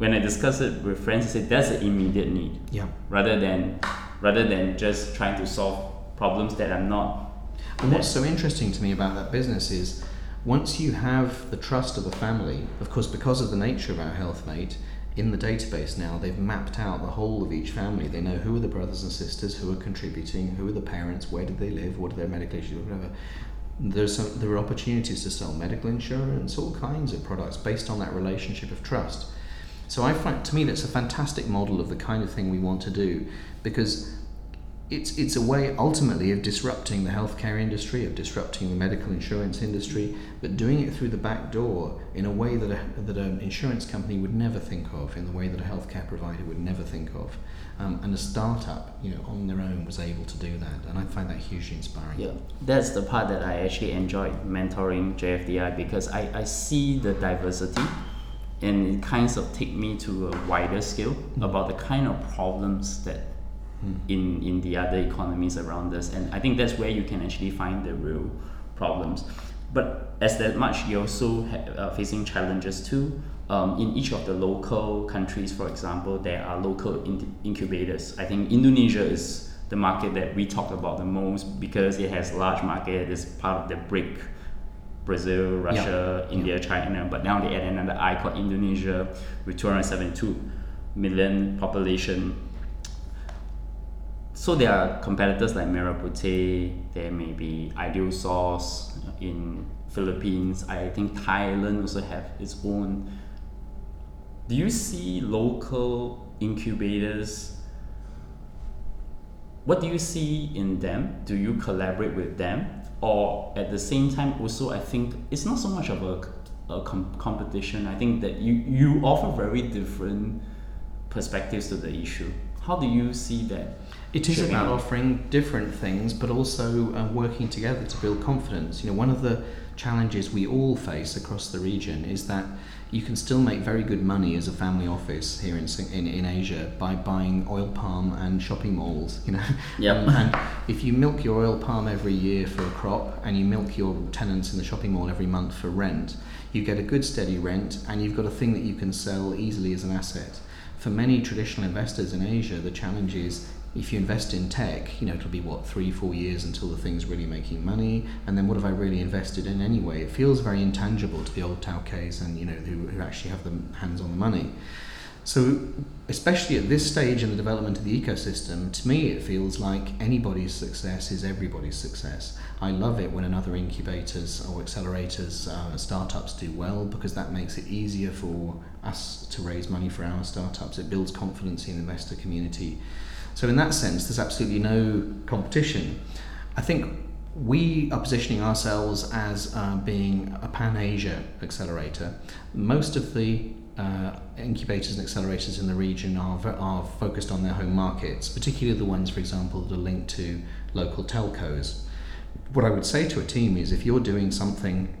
When I discuss it with friends, I say that's an immediate need yeah. rather than rather than just trying to solve problems that are not. And what's so interesting to me about that business is once you have the trust of a family, of course, because of the nature of our HealthMate, in the database now, they've mapped out the whole of each family. They know who are the brothers and sisters, who are contributing, who are the parents, where did they live, what are their medical issues, whatever. There's some, there are opportunities to sell medical insurance, all kinds of products based on that relationship of trust. So I find, to me, that's a fantastic model of the kind of thing we want to do, because it's it's a way ultimately of disrupting the healthcare industry, of disrupting the medical insurance industry, but doing it through the back door in a way that a, that an insurance company would never think of, in the way that a healthcare provider would never think of, um, and a startup, you know, on their own was able to do that, and I find that hugely inspiring. Yeah, that's the part that I actually enjoyed mentoring JFDI because I, I see the diversity and it kind of take me to a wider scale about the kind of problems that in, in the other economies around us. And I think that's where you can actually find the real problems. But as that much you're also ha- uh, facing challenges too. Um, in each of the local countries for example there are local in- incubators. I think Indonesia is the market that we talk about the most because it has a large market it's part of the BRIC Brazil, Russia, India, China, but now they add another I called Indonesia with 272 million population. So there are competitors like Merah Putih, there may be Ideal Source in Philippines. I think Thailand also have its own. Do you see local incubators? What do you see in them? Do you collaborate with them? Or at the same time, also, I think it's not so much of a, a com- competition. I think that you, you offer very different perspectives to the issue. How do you see that? It is about up? offering different things, but also uh, working together to build confidence. You know, one of the challenges we all face across the region is that you can still make very good money as a family office here in in, in Asia by buying oil palm and shopping malls. You know, Yep. Um, and if you milk your oil palm every year for a crop, and you milk your tenants in the shopping mall every month for rent, you get a good steady rent, and you've got a thing that you can sell easily as an asset for many traditional investors in Asia, the challenge is if you invest in tech, you know, it'll be what, three, four years until the thing's really making money. And then what have I really invested in anyway? It feels very intangible to the old Tauke's and, you know, who, who actually have the hands on the money. So, especially at this stage in the development of the ecosystem, to me it feels like anybody's success is everybody's success. I love it when another incubators or accelerators, uh, startups do well because that makes it easier for us to raise money for our startups. It builds confidence in the investor community. So, in that sense, there's absolutely no competition. I think we are positioning ourselves as uh, being a pan Asia accelerator. Most of the uh, incubators and accelerators in the region are, are focused on their home markets, particularly the ones, for example, that are linked to local telcos. What I would say to a team is if you're doing something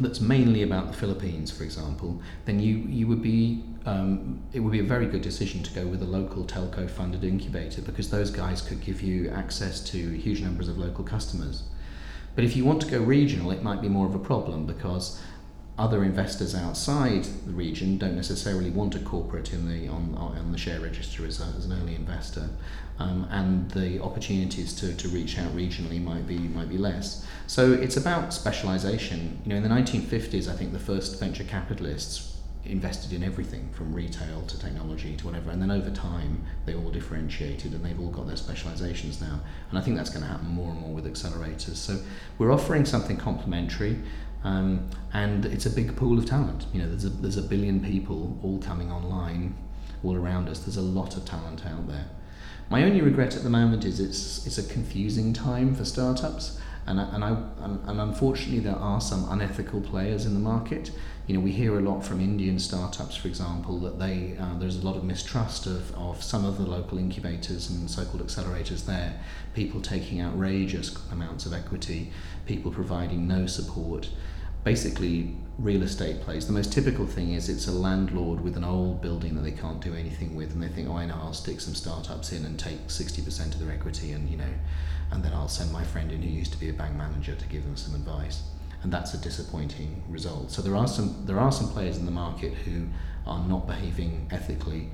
that's mainly about the Philippines, for example, then you, you would be um, it would be a very good decision to go with a local telco funded incubator because those guys could give you access to huge numbers of local customers. But if you want to go regional, it might be more of a problem because other investors outside the region don't necessarily want a corporate in the on, on the share register as, a, as an early investor, um, and the opportunities to, to reach out regionally might be might be less. So it's about specialization. You know, in the 1950s, I think the first venture capitalists invested in everything from retail to technology to whatever, and then over time they all differentiated and they've all got their specializations now. And I think that's going to happen more and more with accelerators. So we're offering something complementary. Um, and it's a big pool of talent. You know, there's a, there's a billion people all coming online, all around us. There's a lot of talent out there. My only regret at the moment is it's it's a confusing time for startups, and and I and unfortunately there are some unethical players in the market. You know, we hear a lot from Indian startups, for example, that they uh, there's a lot of mistrust of, of some of the local incubators and so-called accelerators there. People taking outrageous amounts of equity, people providing no support basically real estate plays. The most typical thing is it's a landlord with an old building that they can't do anything with, and they think, oh, I know, I'll stick some startups in and take 60% of their equity, and you know, and then I'll send my friend in who used to be a bank manager to give them some advice. And that's a disappointing result. So there are some there are some players in the market who are not behaving ethically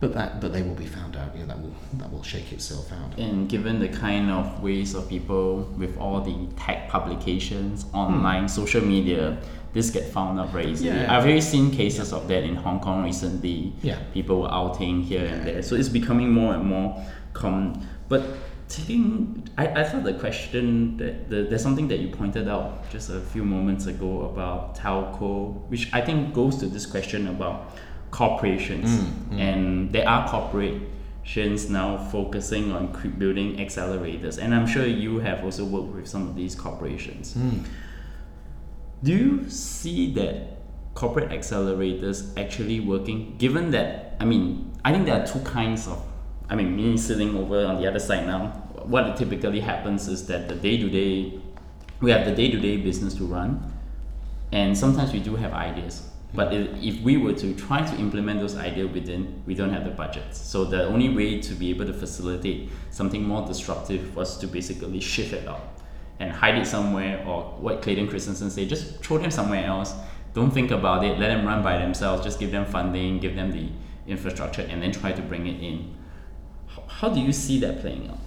but that but they will be found out you know that will that will shake itself out and given the kind of ways of people with all the tech publications online hmm. social media this get found out very easily yeah. i've already seen cases yeah. of that in hong kong recently yeah people were outing here yeah. and there so it's becoming more and more common but taking I, I thought the question that the, there's something that you pointed out just a few moments ago about telco which i think goes to this question about corporations, mm, mm. and there are corporations now focusing on building accelerators, and I'm sure you have also worked with some of these corporations. Mm. Do you see that corporate accelerators actually working? Given that, I mean, I think there are two kinds of. I mean, me sitting over on the other side now. What typically happens is that the day to day, we have the day to day business to run, and sometimes we do have ideas but if we were to try to implement those ideas within, we don't have the budget. So the only way to be able to facilitate something more disruptive was to basically shift it out and hide it somewhere, or what Clayton Christensen said, just throw them somewhere else. Don't think about it. Let them run by themselves. Just give them funding, give them the infrastructure, and then try to bring it in. How do you see that playing out?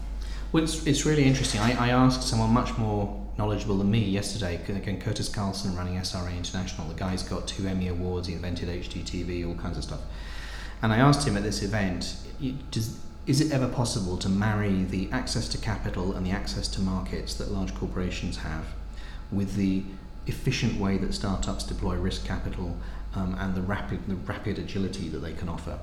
Well, it's, it's really interesting. I, I asked someone much more knowledgeable than me yesterday. Again, Curtis Carlson running SRI International. The guy's got two Emmy Awards, he invented HDTV, all kinds of stuff. And I asked him at this event, does, is it ever possible to marry the access to capital and the access to markets that large corporations have with the efficient way that startups deploy risk capital um, and the rapid, the rapid agility that they can offer?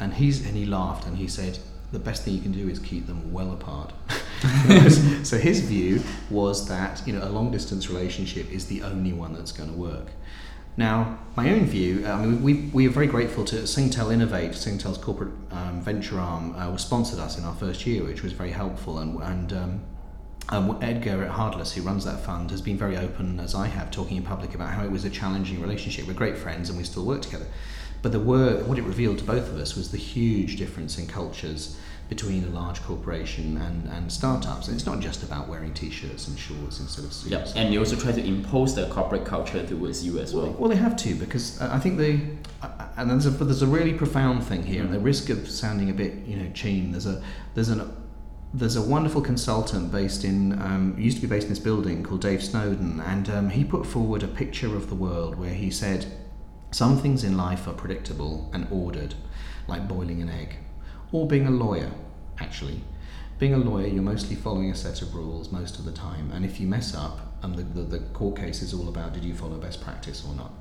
And, he's, and he laughed and he said, the best thing you can do is keep them well apart. [LAUGHS] so his view was that you know a long distance relationship is the only one that's going to work. Now, my own view, I mean, we, we are very grateful to Singtel Innov8, Singtel's corporate um, venture arm, uh, sponsored us in our first year, which was very helpful. And, and um, um, Edgar at Hardless, who runs that fund, has been very open, as I have, talking in public about how it was a challenging relationship. We're great friends and we still work together. But there were, what it revealed to both of us was the huge difference in cultures between a large corporation and, and startups. And it's not just about wearing t-shirts and shorts instead of suits. Yep. And they also try to impose their corporate culture towards you as well. Well, well they have to because I think they, and there's a, but there's a really profound thing here. Mm-hmm. The risk of sounding a bit, you know, chain. There's a there's an there's a wonderful consultant based in um, used to be based in this building called Dave Snowden, and um, he put forward a picture of the world where he said Some things in life are predictable and ordered, like boiling an egg, or being a lawyer, actually. Being a lawyer, you're mostly following a set of rules most of the time, and if you mess up, and the, the, the court case is all about did you follow best practice or not.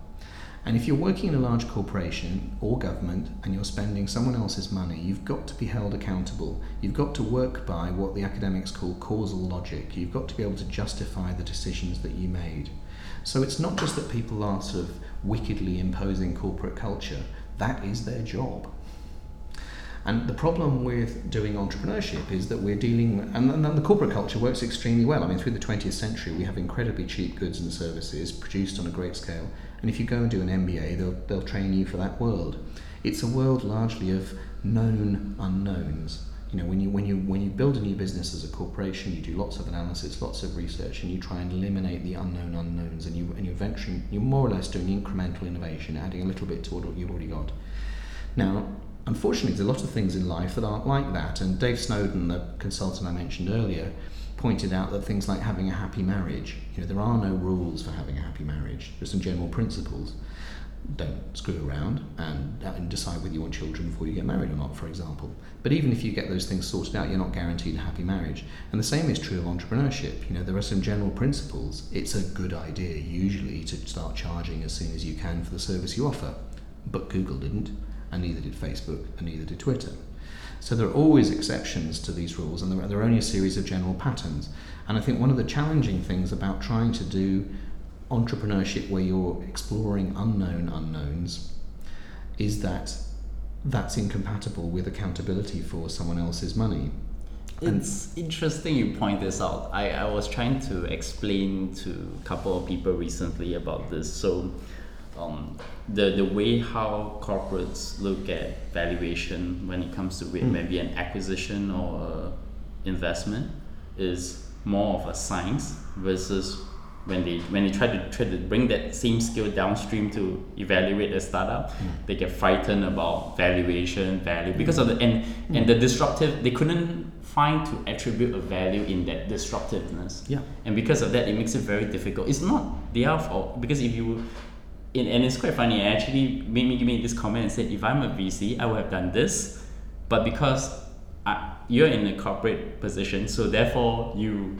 And if you're working in a large corporation or government and you're spending someone else's money, you've got to be held accountable. You've got to work by what the academics call causal logic. You've got to be able to justify the decisions that you made. So it's not just that people are sort of wickedly imposing corporate culture, that is their job. And the problem with doing entrepreneurship is that we're dealing, and, and the corporate culture works extremely well. I mean, through the 20th century, we have incredibly cheap goods and services produced on a great scale. And if you go and do an MBA, they'll, they'll train you for that world. It's a world largely of known unknowns. You know, when you, when, you, when you build a new business as a corporation, you do lots of analysis, lots of research, and you try and eliminate the unknown unknowns, and, you, and you're venturing, you're more or less doing incremental innovation, adding a little bit to what you've already got. Now, unfortunately, there's a lot of things in life that aren't like that. And Dave Snowden, the consultant I mentioned earlier, pointed out that things like having a happy marriage, you know, there are no rules for having a happy marriage. There's some general principles. Don't screw around and, uh, and decide whether you want children before you get married or not, for example. But even if you get those things sorted out, you're not guaranteed a happy marriage. And the same is true of entrepreneurship. You know, there are some general principles. It's a good idea usually to start charging as soon as you can for the service you offer. But Google didn't and neither did Facebook, and neither did Twitter. So there are always exceptions to these rules, and there are, only a series of general patterns. And I think one of the challenging things about trying to do entrepreneurship where you're exploring unknown unknowns is that that's incompatible with accountability for someone else's money. It's interesting you point this out. I, I was trying to explain to a couple of people recently about this. So um, the the way how corporates look at valuation when it comes to mm. maybe an acquisition or investment is more of a science versus when they when they try to try to bring that same skill downstream to evaluate a startup, mm. they get frightened about valuation value because of the and mm. and the disruptive they couldn't find to attribute a value in that disruptiveness. Yeah. And because of that, it makes it very difficult. It's not their fault because if you it, and it's quite funny. I actually made me make this comment and said, if I'm a VC, I would have done this, but because I, you're in a corporate position, so therefore you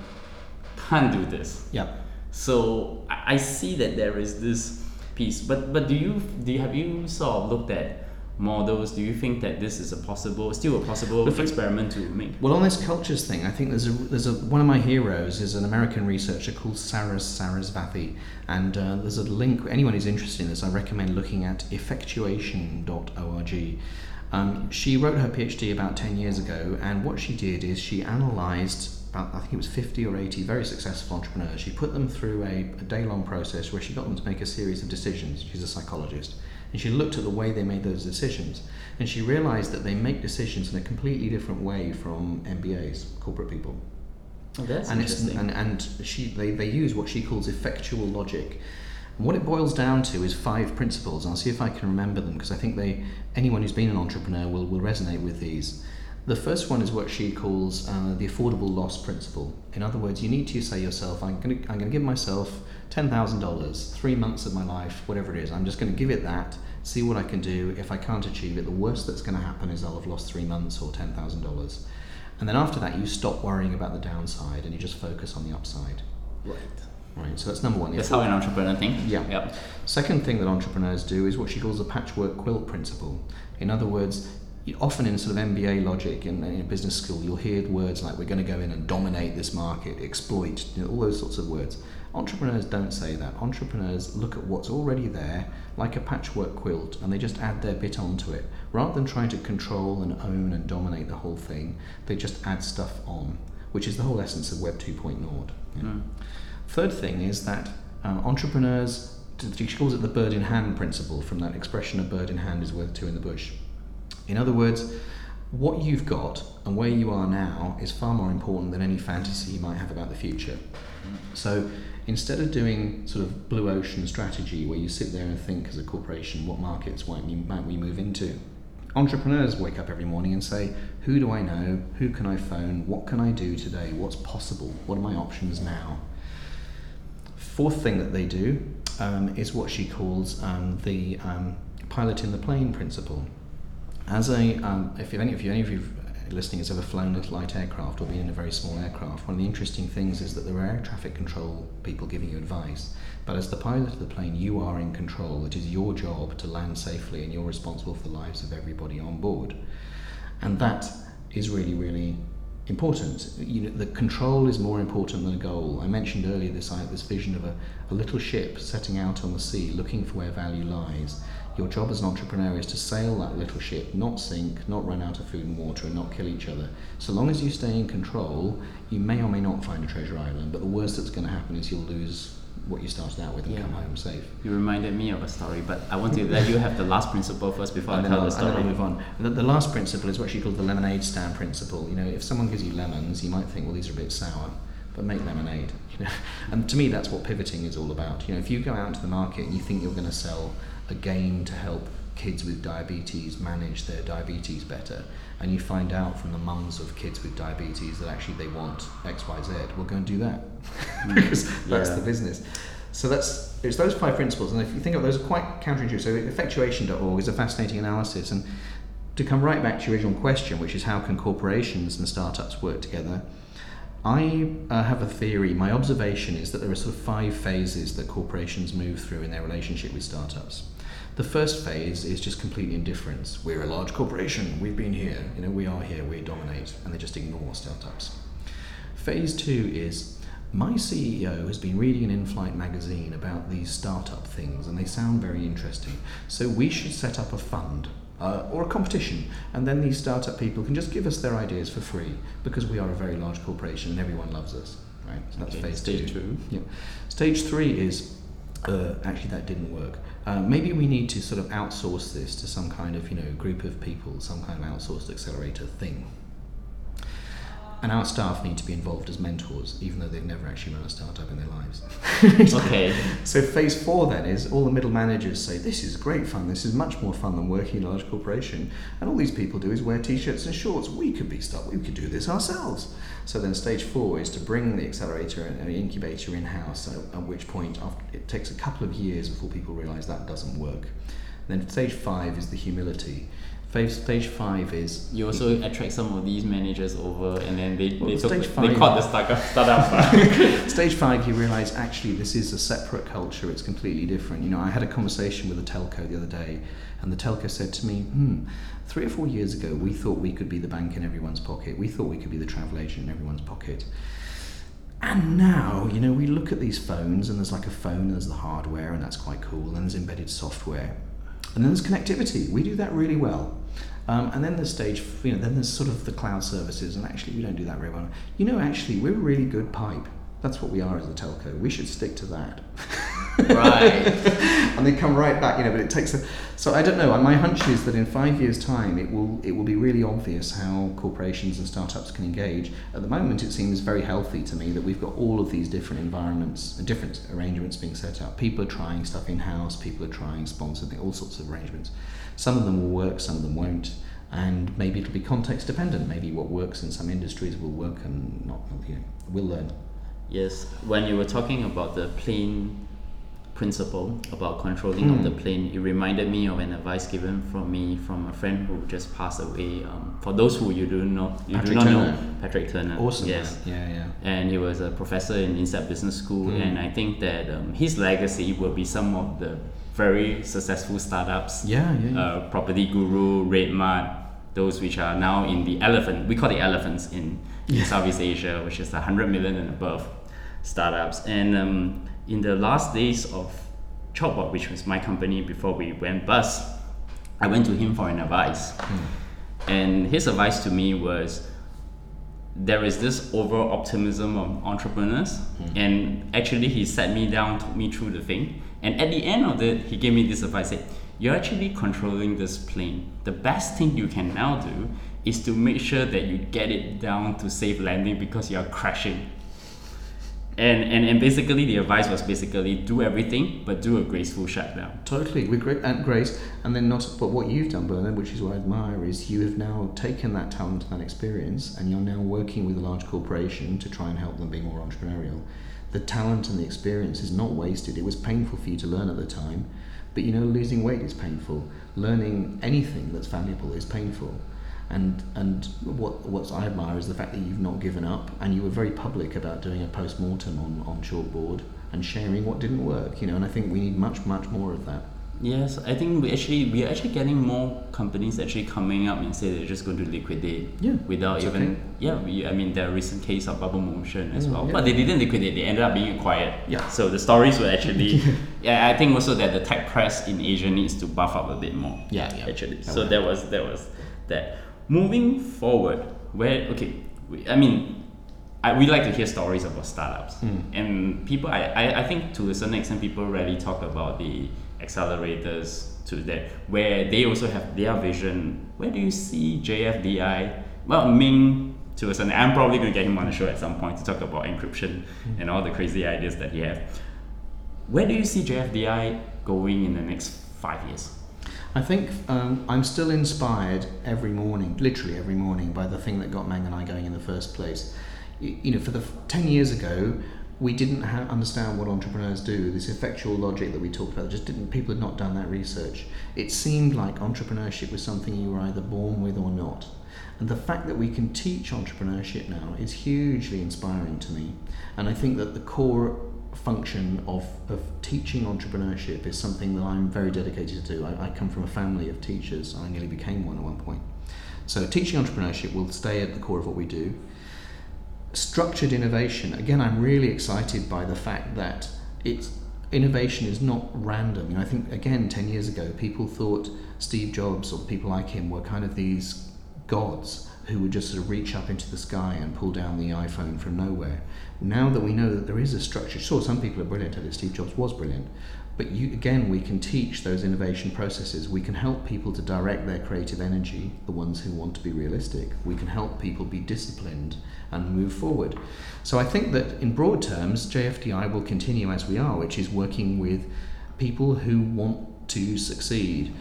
can't do this. Yeah. So I, see that there is this piece, but but do you do you, have you sort of looked at models, do you think that this is a possible, still a possible experiment to make? Well, on this cultures thing, I think there's a there's a one of my heroes is an American researcher called Saras Sarasvathy, and uh, there's a link. Anyone who's interested in this, I recommend looking at effectuation.org. Um, she wrote her PhD about 10 years ago, and what she did is she analysed about, I think it was 50 or 80 very successful entrepreneurs. She put them through a, a day long process where she got them to make a series of decisions. She's a psychologist and she looked at the way they made those decisions, and she realized that they make decisions in a completely different way from MBAs, corporate people. Oh, that's and interesting. and and she they, they use what she calls effectual logic. And what it boils down to is five principles. I'll see if I can remember them because I think they anyone who's been an entrepreneur will, will resonate with these. The first one is what she calls uh, the affordable loss principle. In other words, you need to say yourself, I'm going to I'm going to give myself $10,000, three months of my life, whatever it is. I'm just going to give it that, see what I can do. If I can't achieve it, the worst that's going to happen is I'll have lost three months or $10,000. And then after that, you stop worrying about the downside and you just focus on the upside. Right. Right, so that's number one. That's how an entrepreneur thinks. Yeah. Yep. Second thing that entrepreneurs do is what she calls the patchwork quilt principle. In other words, often in sort of MBA logic in, in business school, you'll hear words like we're going to go in and dominate this market, exploit, you know, all those sorts of words. Entrepreneurs don't say that. Entrepreneurs look at what's already there like a patchwork quilt and they just add their bit onto it. Rather than trying to control and own and dominate the whole thing, they just add stuff on, which is the whole essence of Web 2.0. Yeah. Mm. Third thing is that um, entrepreneurs, she calls it the bird in hand principle from that expression, a bird in hand is worth two in the bush. In other words, what you've got and where you are now is far more important than any fantasy you might have about the future. So instead of doing sort of blue ocean strategy where you sit there and think as a corporation what markets might we, might we move into, entrepreneurs wake up every morning and say, who do I know? Who can I phone? What can I do today? What's possible? What are my options now? Fourth thing that they do um, is what she calls um, the um, pilot in the plane principle. As a, um, if any of you, any of you listening has ever flown a light aircraft or been in a very small aircraft, one of the interesting things is that there are air traffic control people giving you advice. But as the pilot of the plane, you are in control. It is your job to land safely, and you're responsible for the lives of everybody on board. And that is really, really important. You know, the control is more important than a goal. I mentioned earlier this, I, this vision of a, a little ship setting out on the sea, looking for where value lies. Your job as an entrepreneur is to sail that little ship, not sink, not run out of food and water, and not kill each other. So long as you stay in control, you may or may not find a treasure island, but the worst that's going to happen is you'll lose what you started out with and Yeah. come home safe. You reminded me of a story, but I want to let you have the last principle first before I tell I'll, the and then. I'll move on. The, the last principle is what she calls the lemonade stand principle. You know, if someone gives you lemons, you might think, well, these are a bit sour, but make lemonade. You [LAUGHS] know, and to me, that's what pivoting is all about. You know, if you go out into the market and you think you're going to sell a game to help kids with diabetes manage their diabetes better, and you find out from the mums of kids with diabetes that actually they want X, Y, Z, we'll go and do that [LAUGHS] because that's Yeah. the business. So that's it's those five principles, and if you think of those, are quite counterintuitive. So effectuation.org is a fascinating analysis, and to come right back to your original question, which is how can corporations and startups work together? I uh, have a theory. My observation is that there are sort of five phases that corporations move through in their relationship with startups. The first phase is just complete indifference. We're a large corporation. We've been here. You know, we are here. We dominate, and they just ignore startups. Phase two is my CEO has been reading an in flight magazine about these startup things and they sound very interesting. So we should set up a fund uh, or a competition and then these startup people can just give us their ideas for free because we are a very large corporation and everyone loves us. Right? So that's Okay, phase stage two. two. Yeah. Stage three is uh, actually that didn't work. Uh, maybe we need to sort of outsource this to some kind of you know group of people, some kind of outsourced accelerator thing. And our staff need to be involved as mentors, even though they've never actually run a startup in their lives. [LAUGHS] Okay. So phase four then is all the middle managers say this is great fun. This is much more fun than working in a large corporation. And all these people do is wear t-shirts and shorts. We could be stuck. We could do this ourselves. So then stage four is to bring the accelerator and the incubator in house. At, which point, after, it takes a couple of years before people realise that doesn't work. Then stage five is the humility. Phase, stage five is You also attract some of these managers over, and then they, Well, they, took, stage they caught the startup. startup [LAUGHS] [LAUGHS] Stage five, you realise actually this is a separate culture. It's completely different. You know, I had a conversation with a telco the other day, and the telco said to me, "Hmm, three or four years ago, we thought we could be the bank in everyone's pocket. We thought we could be the travel agent in everyone's pocket." And now, you know, we look at these phones, and there's like a phone, and there's the hardware, and that's quite cool. And there's embedded software, and then there's connectivity. We do that really well. Um, and then there's stage, you know, then there's sort of the cloud services, and actually we don't do that very well. You know, actually we're a really good pipe. That's what we are as a telco. We should stick to that. [LAUGHS] right. [LAUGHS] and they come right back, you know. But it takes a. So I don't know. And my hunch is that in five years' time, it will it will be really obvious how corporations and startups can engage. At the moment, it seems very healthy to me that we've got all of these different environments, and different arrangements being set up. People are trying stuff in house. People are trying sponsored, all sorts of arrangements. Some of them will work, some of them won't. And maybe it'll be context dependent. Maybe what works in some industries will work and not. You know, we'll learn. Yes, when you were talking about the plane principle about controlling of the Hmm. plane, it reminded me of an advice given from me from a friend who just passed away. Um, for those who you do know, you Patrick do not Turner. know Patrick Turner. Awesome. Yes, Yeah, yeah. and he was a professor in INSEAD Business School, Mm. and I think that um, his legacy will be some of the very successful startups Yeah, yeah. yeah. uh, Property Guru, RedMart, those which are now in the elephant. We call the elephants in, in Southeast Asia, which is the 100 million and above startups. And um, in the last days of Chalkboard, which was my company before we went bust, I went to him for an advice. Hmm. And his advice to me was there is this over optimism of entrepreneurs hmm. and actually he sat me down took me through the thing. And at the end of it he gave me this advice said you're actually controlling this plane. The best thing you can now do is to make sure that you get it down to safe landing because you're crashing and, and and basically the advice was basically do everything but do a graceful shutdown Totally, with great and grace, and then not. But what you've done, Bernard, which is what I admire, is you have now taken that talent and that experience, and you're now working with a large corporation to try and help them be more entrepreneurial. the talent and the experience is not wasted. It was painful for you to learn at the time, but you know, losing weight is painful. Learning anything that's valuable is painful. And and what what I admire is the fact that you've not given up and you were very public about doing a post mortem on, on chalkboard and sharing what didn't work. You know, and I think we need much much more of that. Yes, I think we actually we are actually getting more companies actually coming up and say they're just going to liquidate. Yeah, Without even okay. yeah, we, I mean there are recent case of Bubble Motion as Mm, well, yeah. but they didn't liquidate. They ended up being acquired. Yeah. So the stories were actually [LAUGHS] yeah. I think also that the tech press in Asia needs to buff up a bit more. Yeah, yeah. Actually, so that was that was that. Moving forward, where okay, we, I mean. I, we like to hear stories about startups, Mm. and people. I, I, I think to a certain extent, people rarely talk about the accelerators to that, where they also have their vision. Where do you see JFDI? Well, Meng to a certain. I'm probably going to get him on the show at some point to talk about encryption and all the crazy ideas that he has. Where do you see JFDI going in the next five years? I think um, I'm still inspired every morning, literally every morning, by the thing that got Meng and I going in the first place. You, you know, for the ten years ago, we didn't ha- understand what entrepreneurs do. This effectual logic that we talked about, just didn't. People had not done that research. It seemed like entrepreneurship was something you were either born with or not. And the fact that we can teach entrepreneurship now is hugely inspiring to me. And I think that the core function of, of teaching entrepreneurship is something that I'm very dedicated to. I, I come from a family of teachers. I nearly became one at one point. So teaching entrepreneurship will stay at the core of what we do. Structured innovation, again, I'm really excited by the fact that it's innovation is not random. You know, I think again, ten years ago, people thought Steve Jobs or people like him were kind of these gods who would just sort of reach up into the sky and pull down the iPhone from nowhere. Now that we know that there is a structure, sure, some people are brilliant at it. Steve Jobs was brilliant, but you, again, we can teach those innovation processes. We can help people to direct their creative energy, the ones who want to be realistic. We can help people be disciplined and move forward. So I think that in broad terms, JFDI will continue as we are, which is working with people who want to succeed.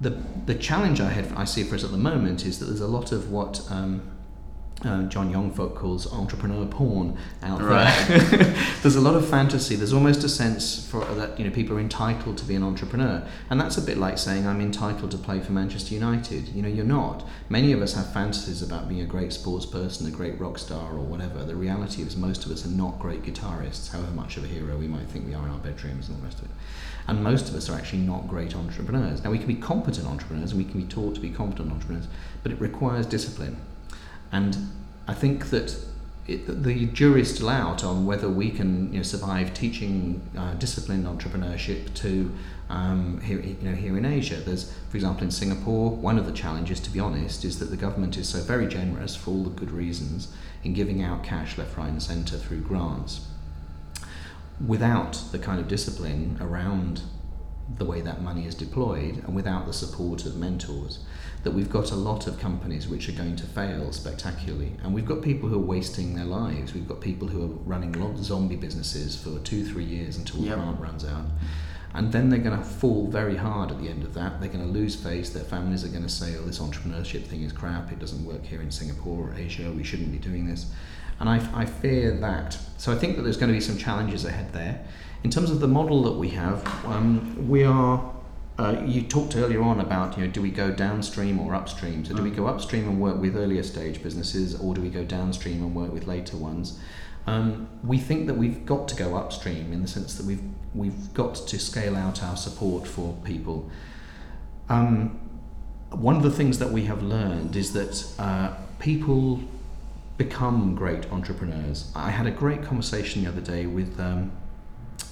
The, the challenge I, had, I see for us at the moment is that there's a lot of what um, uh, John Youngfolk calls entrepreneur porn out there. [LAUGHS] there's a lot of fantasy. There's almost a sense for that you know people are entitled to be an entrepreneur, and that's a bit like saying I'm entitled to play for Manchester United. You know, you're not. Many of us have fantasies about being a great sports person, a great rock star, or whatever. The reality is most of us are not great guitarists, however much of a hero we might think we are in our bedrooms and all the rest of it. And most of us are actually not great entrepreneurs. Now we can be competent entrepreneurs, and we can be taught to be competent entrepreneurs, but it requires discipline. And I think that it, the is still out on whether we can you know, survive teaching uh, disciplined entrepreneurship to um, here, you know, here in Asia. There's, for example, in Singapore, one of the challenges, to be honest, is that the government is so very generous for all the good reasons in giving out cash left, right, and centre through grants without the kind of discipline around the way that money is deployed and without the support of mentors that we've got a lot of companies which are going to fail spectacularly and we've got people who are wasting their lives we've got people who are running zombie businesses for two three years until Yep. the grant runs out and then they're going to fall very hard at the end of that they're going to lose face their families are going to say oh this entrepreneurship thing is crap it doesn't work here in singapore or asia we shouldn't be doing this and I, I fear that. So I think that there's going to be some challenges ahead there. In terms of the model that we have, um, we are. Uh, you talked earlier on about you know do we go downstream or upstream? So do we go upstream and work with earlier stage businesses, or do we go downstream and work with later ones? Um, we think that we've got to go upstream in the sense that we've we've got to scale out our support for people. Um, one of the things that we have learned is that uh, people become great entrepreneurs. I had a great conversation the other day with um,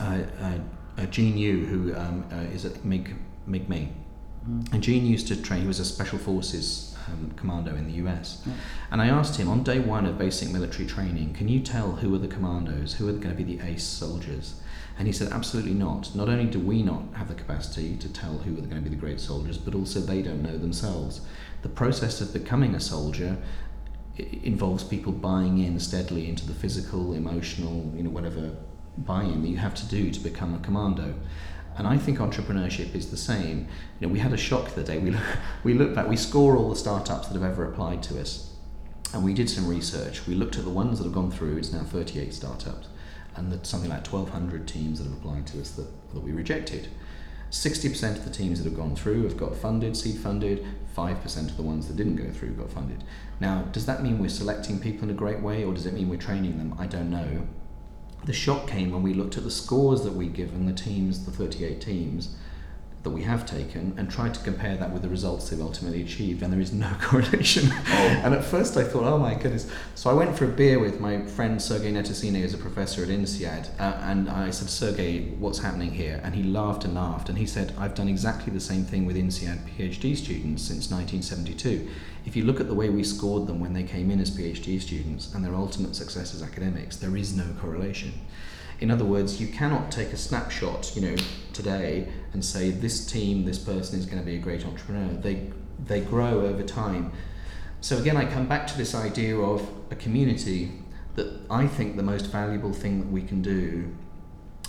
uh, uh, Gene Yu, who um, uh, is at MIG, migme. And Gene used to train, he was a Special Forces um, commando in the US. Yeah. And I asked him on day one of basic military training, can you tell who are the commandos, who are going to be the ace soldiers? And he said, absolutely not. Not only do we not have the capacity to tell who are going to be the great soldiers, but also they don't know themselves. The process of becoming a soldier involves people buying in steadily into the physical, emotional, you know, whatever buy-in that you have to do to become a commando. And I think entrepreneurship is the same. You know, we had a shock the day we look, [LAUGHS] we look back, we score all the startups that have ever applied to us, and we did some research. We looked at the ones that have gone through. It's now 38 startups. and the, something like 1,200 teams that have applied to us that, that we rejected. 60% of the teams that have gone through have got funded, seed funded, 5% of the ones that didn't go through got funded. Now, does that mean we're selecting people in a great way or does it mean we're training them? I don't know. The shock came when we looked at the scores that we'd given the teams, the 38 teams, that we have taken and tried to compare that with the results they've ultimately achieved, and there is no [LAUGHS] correlation. Oh. and at first I thought, oh my goodness. So I went for a beer with my friend Sergei Netessine, who's a professor at INSEAD, uh, and I said, Sergei, what's happening here? And he laughed and laughed, and he said, I've done exactly the same thing with INSEAD PhD students since 1972. If you look at the way we scored them when they came in as PhD students and their ultimate success as academics, there is no correlation. In other words, you cannot take a snapshot, you know, today and say this team, this person is going to be a great entrepreneur. They they grow over time. So again, I come back to this idea of a community that I think the most valuable thing that we can do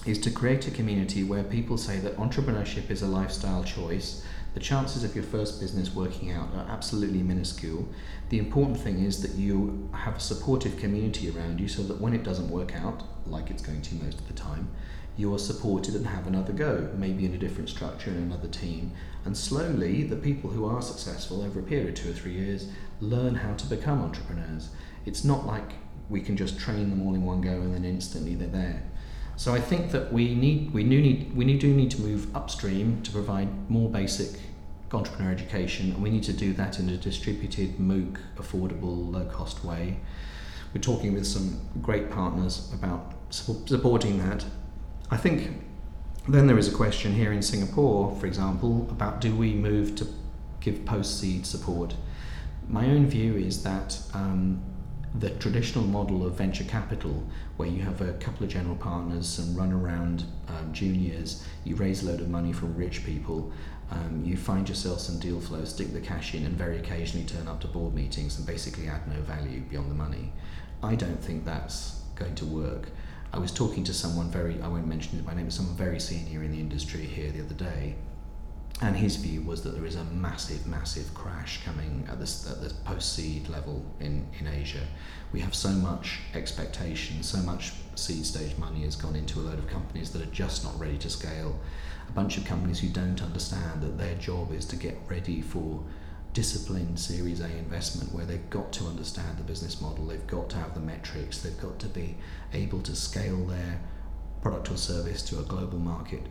is to create a community where people say that entrepreneurship is a lifestyle choice. The chances of your first business working out are absolutely minuscule. The important thing is that you have a supportive community around you so that when it doesn't work out, like it's going to most of the time, you are supported and have another go, maybe in a different structure in another team. And slowly, the people who are successful over a period of two or three years learn how to become entrepreneurs. It's not like we can just train them all in one go and then instantly they're there. So I think that we need we do need we do need to move upstream to provide more basic entrepreneur education, and we need to do that in a distributed, MOOC, affordable, low cost way. We're talking with some great partners about supporting that. I think then there is a question here in Singapore, for example, about do we move to give post seed support? My own view is that um, the traditional model of venture capital, where you have a couple of general partners and run around um, juniors, you raise a load of money from rich people, um, you find yourself some deal flow, stick the cash in, and very occasionally turn up to board meetings and basically add no value beyond the money. I don't think that's going to work. I was talking to someone very, I won't mention it by name, but someone very senior in the industry here the other day, and his view was that there is a massive, massive crash coming at this at the post seed level in, in Asia. We have so much expectation, so much seed stage money has gone into a load of companies that are just not ready to scale. A bunch of companies who don't understand that their job is to get ready for disciplined Series A investment where they've got to understand the business model, they've got to have the metrics, they've got to be able to scale their product or service to a global market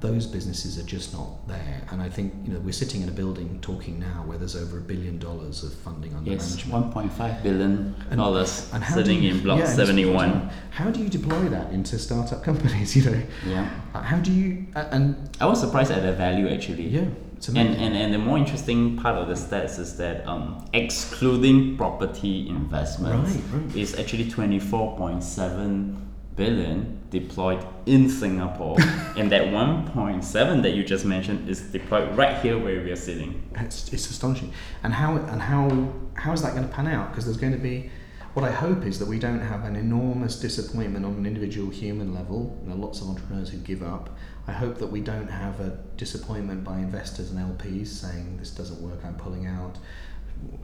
those businesses are just not there. And I think you know we're sitting in a building talking now where there's over a billion dollars of funding under yes, management. 1.5 billion dollars sitting you, in block yeah, 71. How do you deploy that into startup [LAUGHS] companies? You know, yeah. Uh, how do you uh, and I was surprised at the value actually. Yeah. And, and, and the more interesting part of the stats is that um, excluding property investments right, right. is actually 24.7 billion deployed in Singapore, [LAUGHS] and that 1.7 that you just mentioned is deployed right here where we are sitting. It's, it's astonishing. And how and how how is that going to pan out? Because there's going to be what I hope is that we don't have an enormous disappointment on an individual human level. There are lots of entrepreneurs who give up. I hope that we don't have a disappointment by investors and LPs saying this doesn't work, I'm pulling out.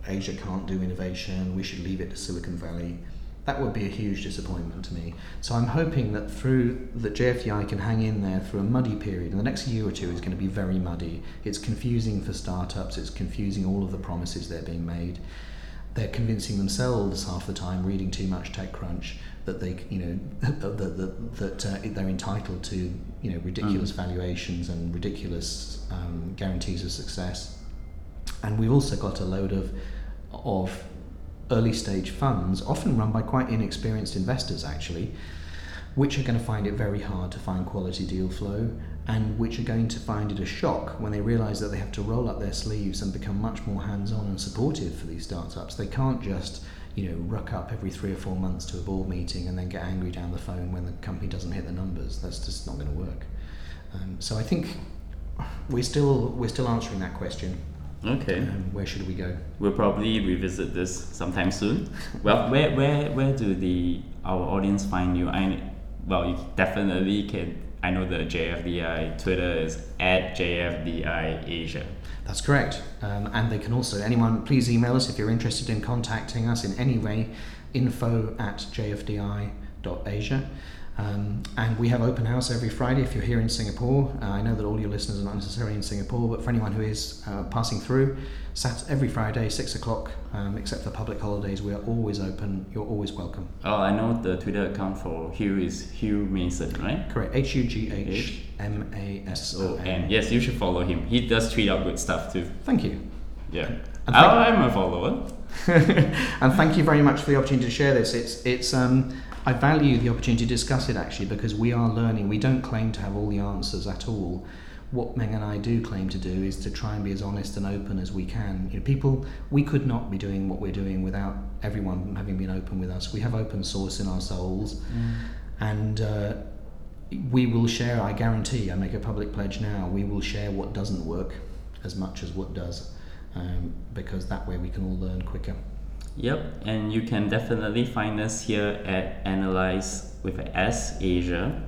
Asia can't do innovation. We should leave it to Silicon Valley that would be a huge disappointment to me. So I'm hoping that through that JFDI can hang in there through a muddy period. And the next year or two is going to be very muddy. It's confusing for startups. It's confusing all of the promises they're being made. They're convincing themselves half the time, reading too much TechCrunch, that they, you know, [LAUGHS] that, that, that uh, they're entitled to, you know, ridiculous mm. valuations and ridiculous um, guarantees of success. And we've also got a load of of early stage funds, often run by quite inexperienced investors actually, which are going to find it very hard to find quality deal flow and which are going to find it a shock when they realize that they have to roll up their sleeves and become much more hands on and supportive for these startups. They can't just you know, ruck up every three or four months to a board meeting and then get angry down the phone when the company doesn't hit the numbers. That's just not going to work. Um, so I think we're still we're still answering that question. Okay. Um, where should we go? We'll probably revisit this sometime soon. Well, where where where do the our audience find you? I well, you definitely can. I know the JFDI Twitter is at JFDI Asia. That's correct. Um, and they can also anyone please email us if you're interested in contacting us in any way. Info at jfdi.asia. Um, and we have open house every Friday if you're here in Singapore. Uh, I know that all your listeners are not necessarily in Singapore, but for anyone who is uh, passing through, Sat every Friday, six o'clock, um, except for public holidays, we are always open. You're always welcome. Oh, I know the Twitter account for Hugh is Hugh Mason, right? Correct. H U G H M A S O N. yes, you should follow him. He does tweet out good stuff too. Thank you. Yeah. Oh, I'm a follower. [LAUGHS] and thank you very much for the opportunity to share this. It's it's um, I value the opportunity to discuss it actually because we are learning. We don't claim to have all the answers at all. What Meng and I do claim to do is to try and be as honest and open as we can. You know, people, we could not be doing what we're doing without everyone having been open with us. We have open source in our souls, and uh, we will share. I guarantee. I make a public pledge now. We will share what doesn't work as much as what does, um, because that way we can all learn quicker. Yep, and you can definitely find us here at Analyse with a S Asia.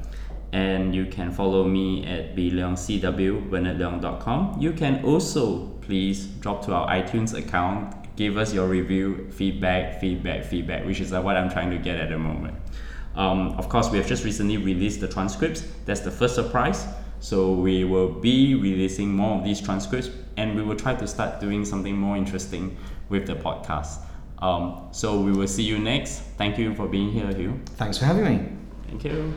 And you can follow me at bleongcwbernardleong.com. You can also please drop to our iTunes account, give us your review, feedback, feedback, feedback, which is uh, what I'm trying to get at the moment. Um, of course, we have just recently released the transcripts. That's the first surprise. So we will be releasing more of these transcripts, and we will try to start doing something more interesting with the podcast. Um, so we will see you next. Thank you for being here, Hugh. Thanks for having me. Thank you.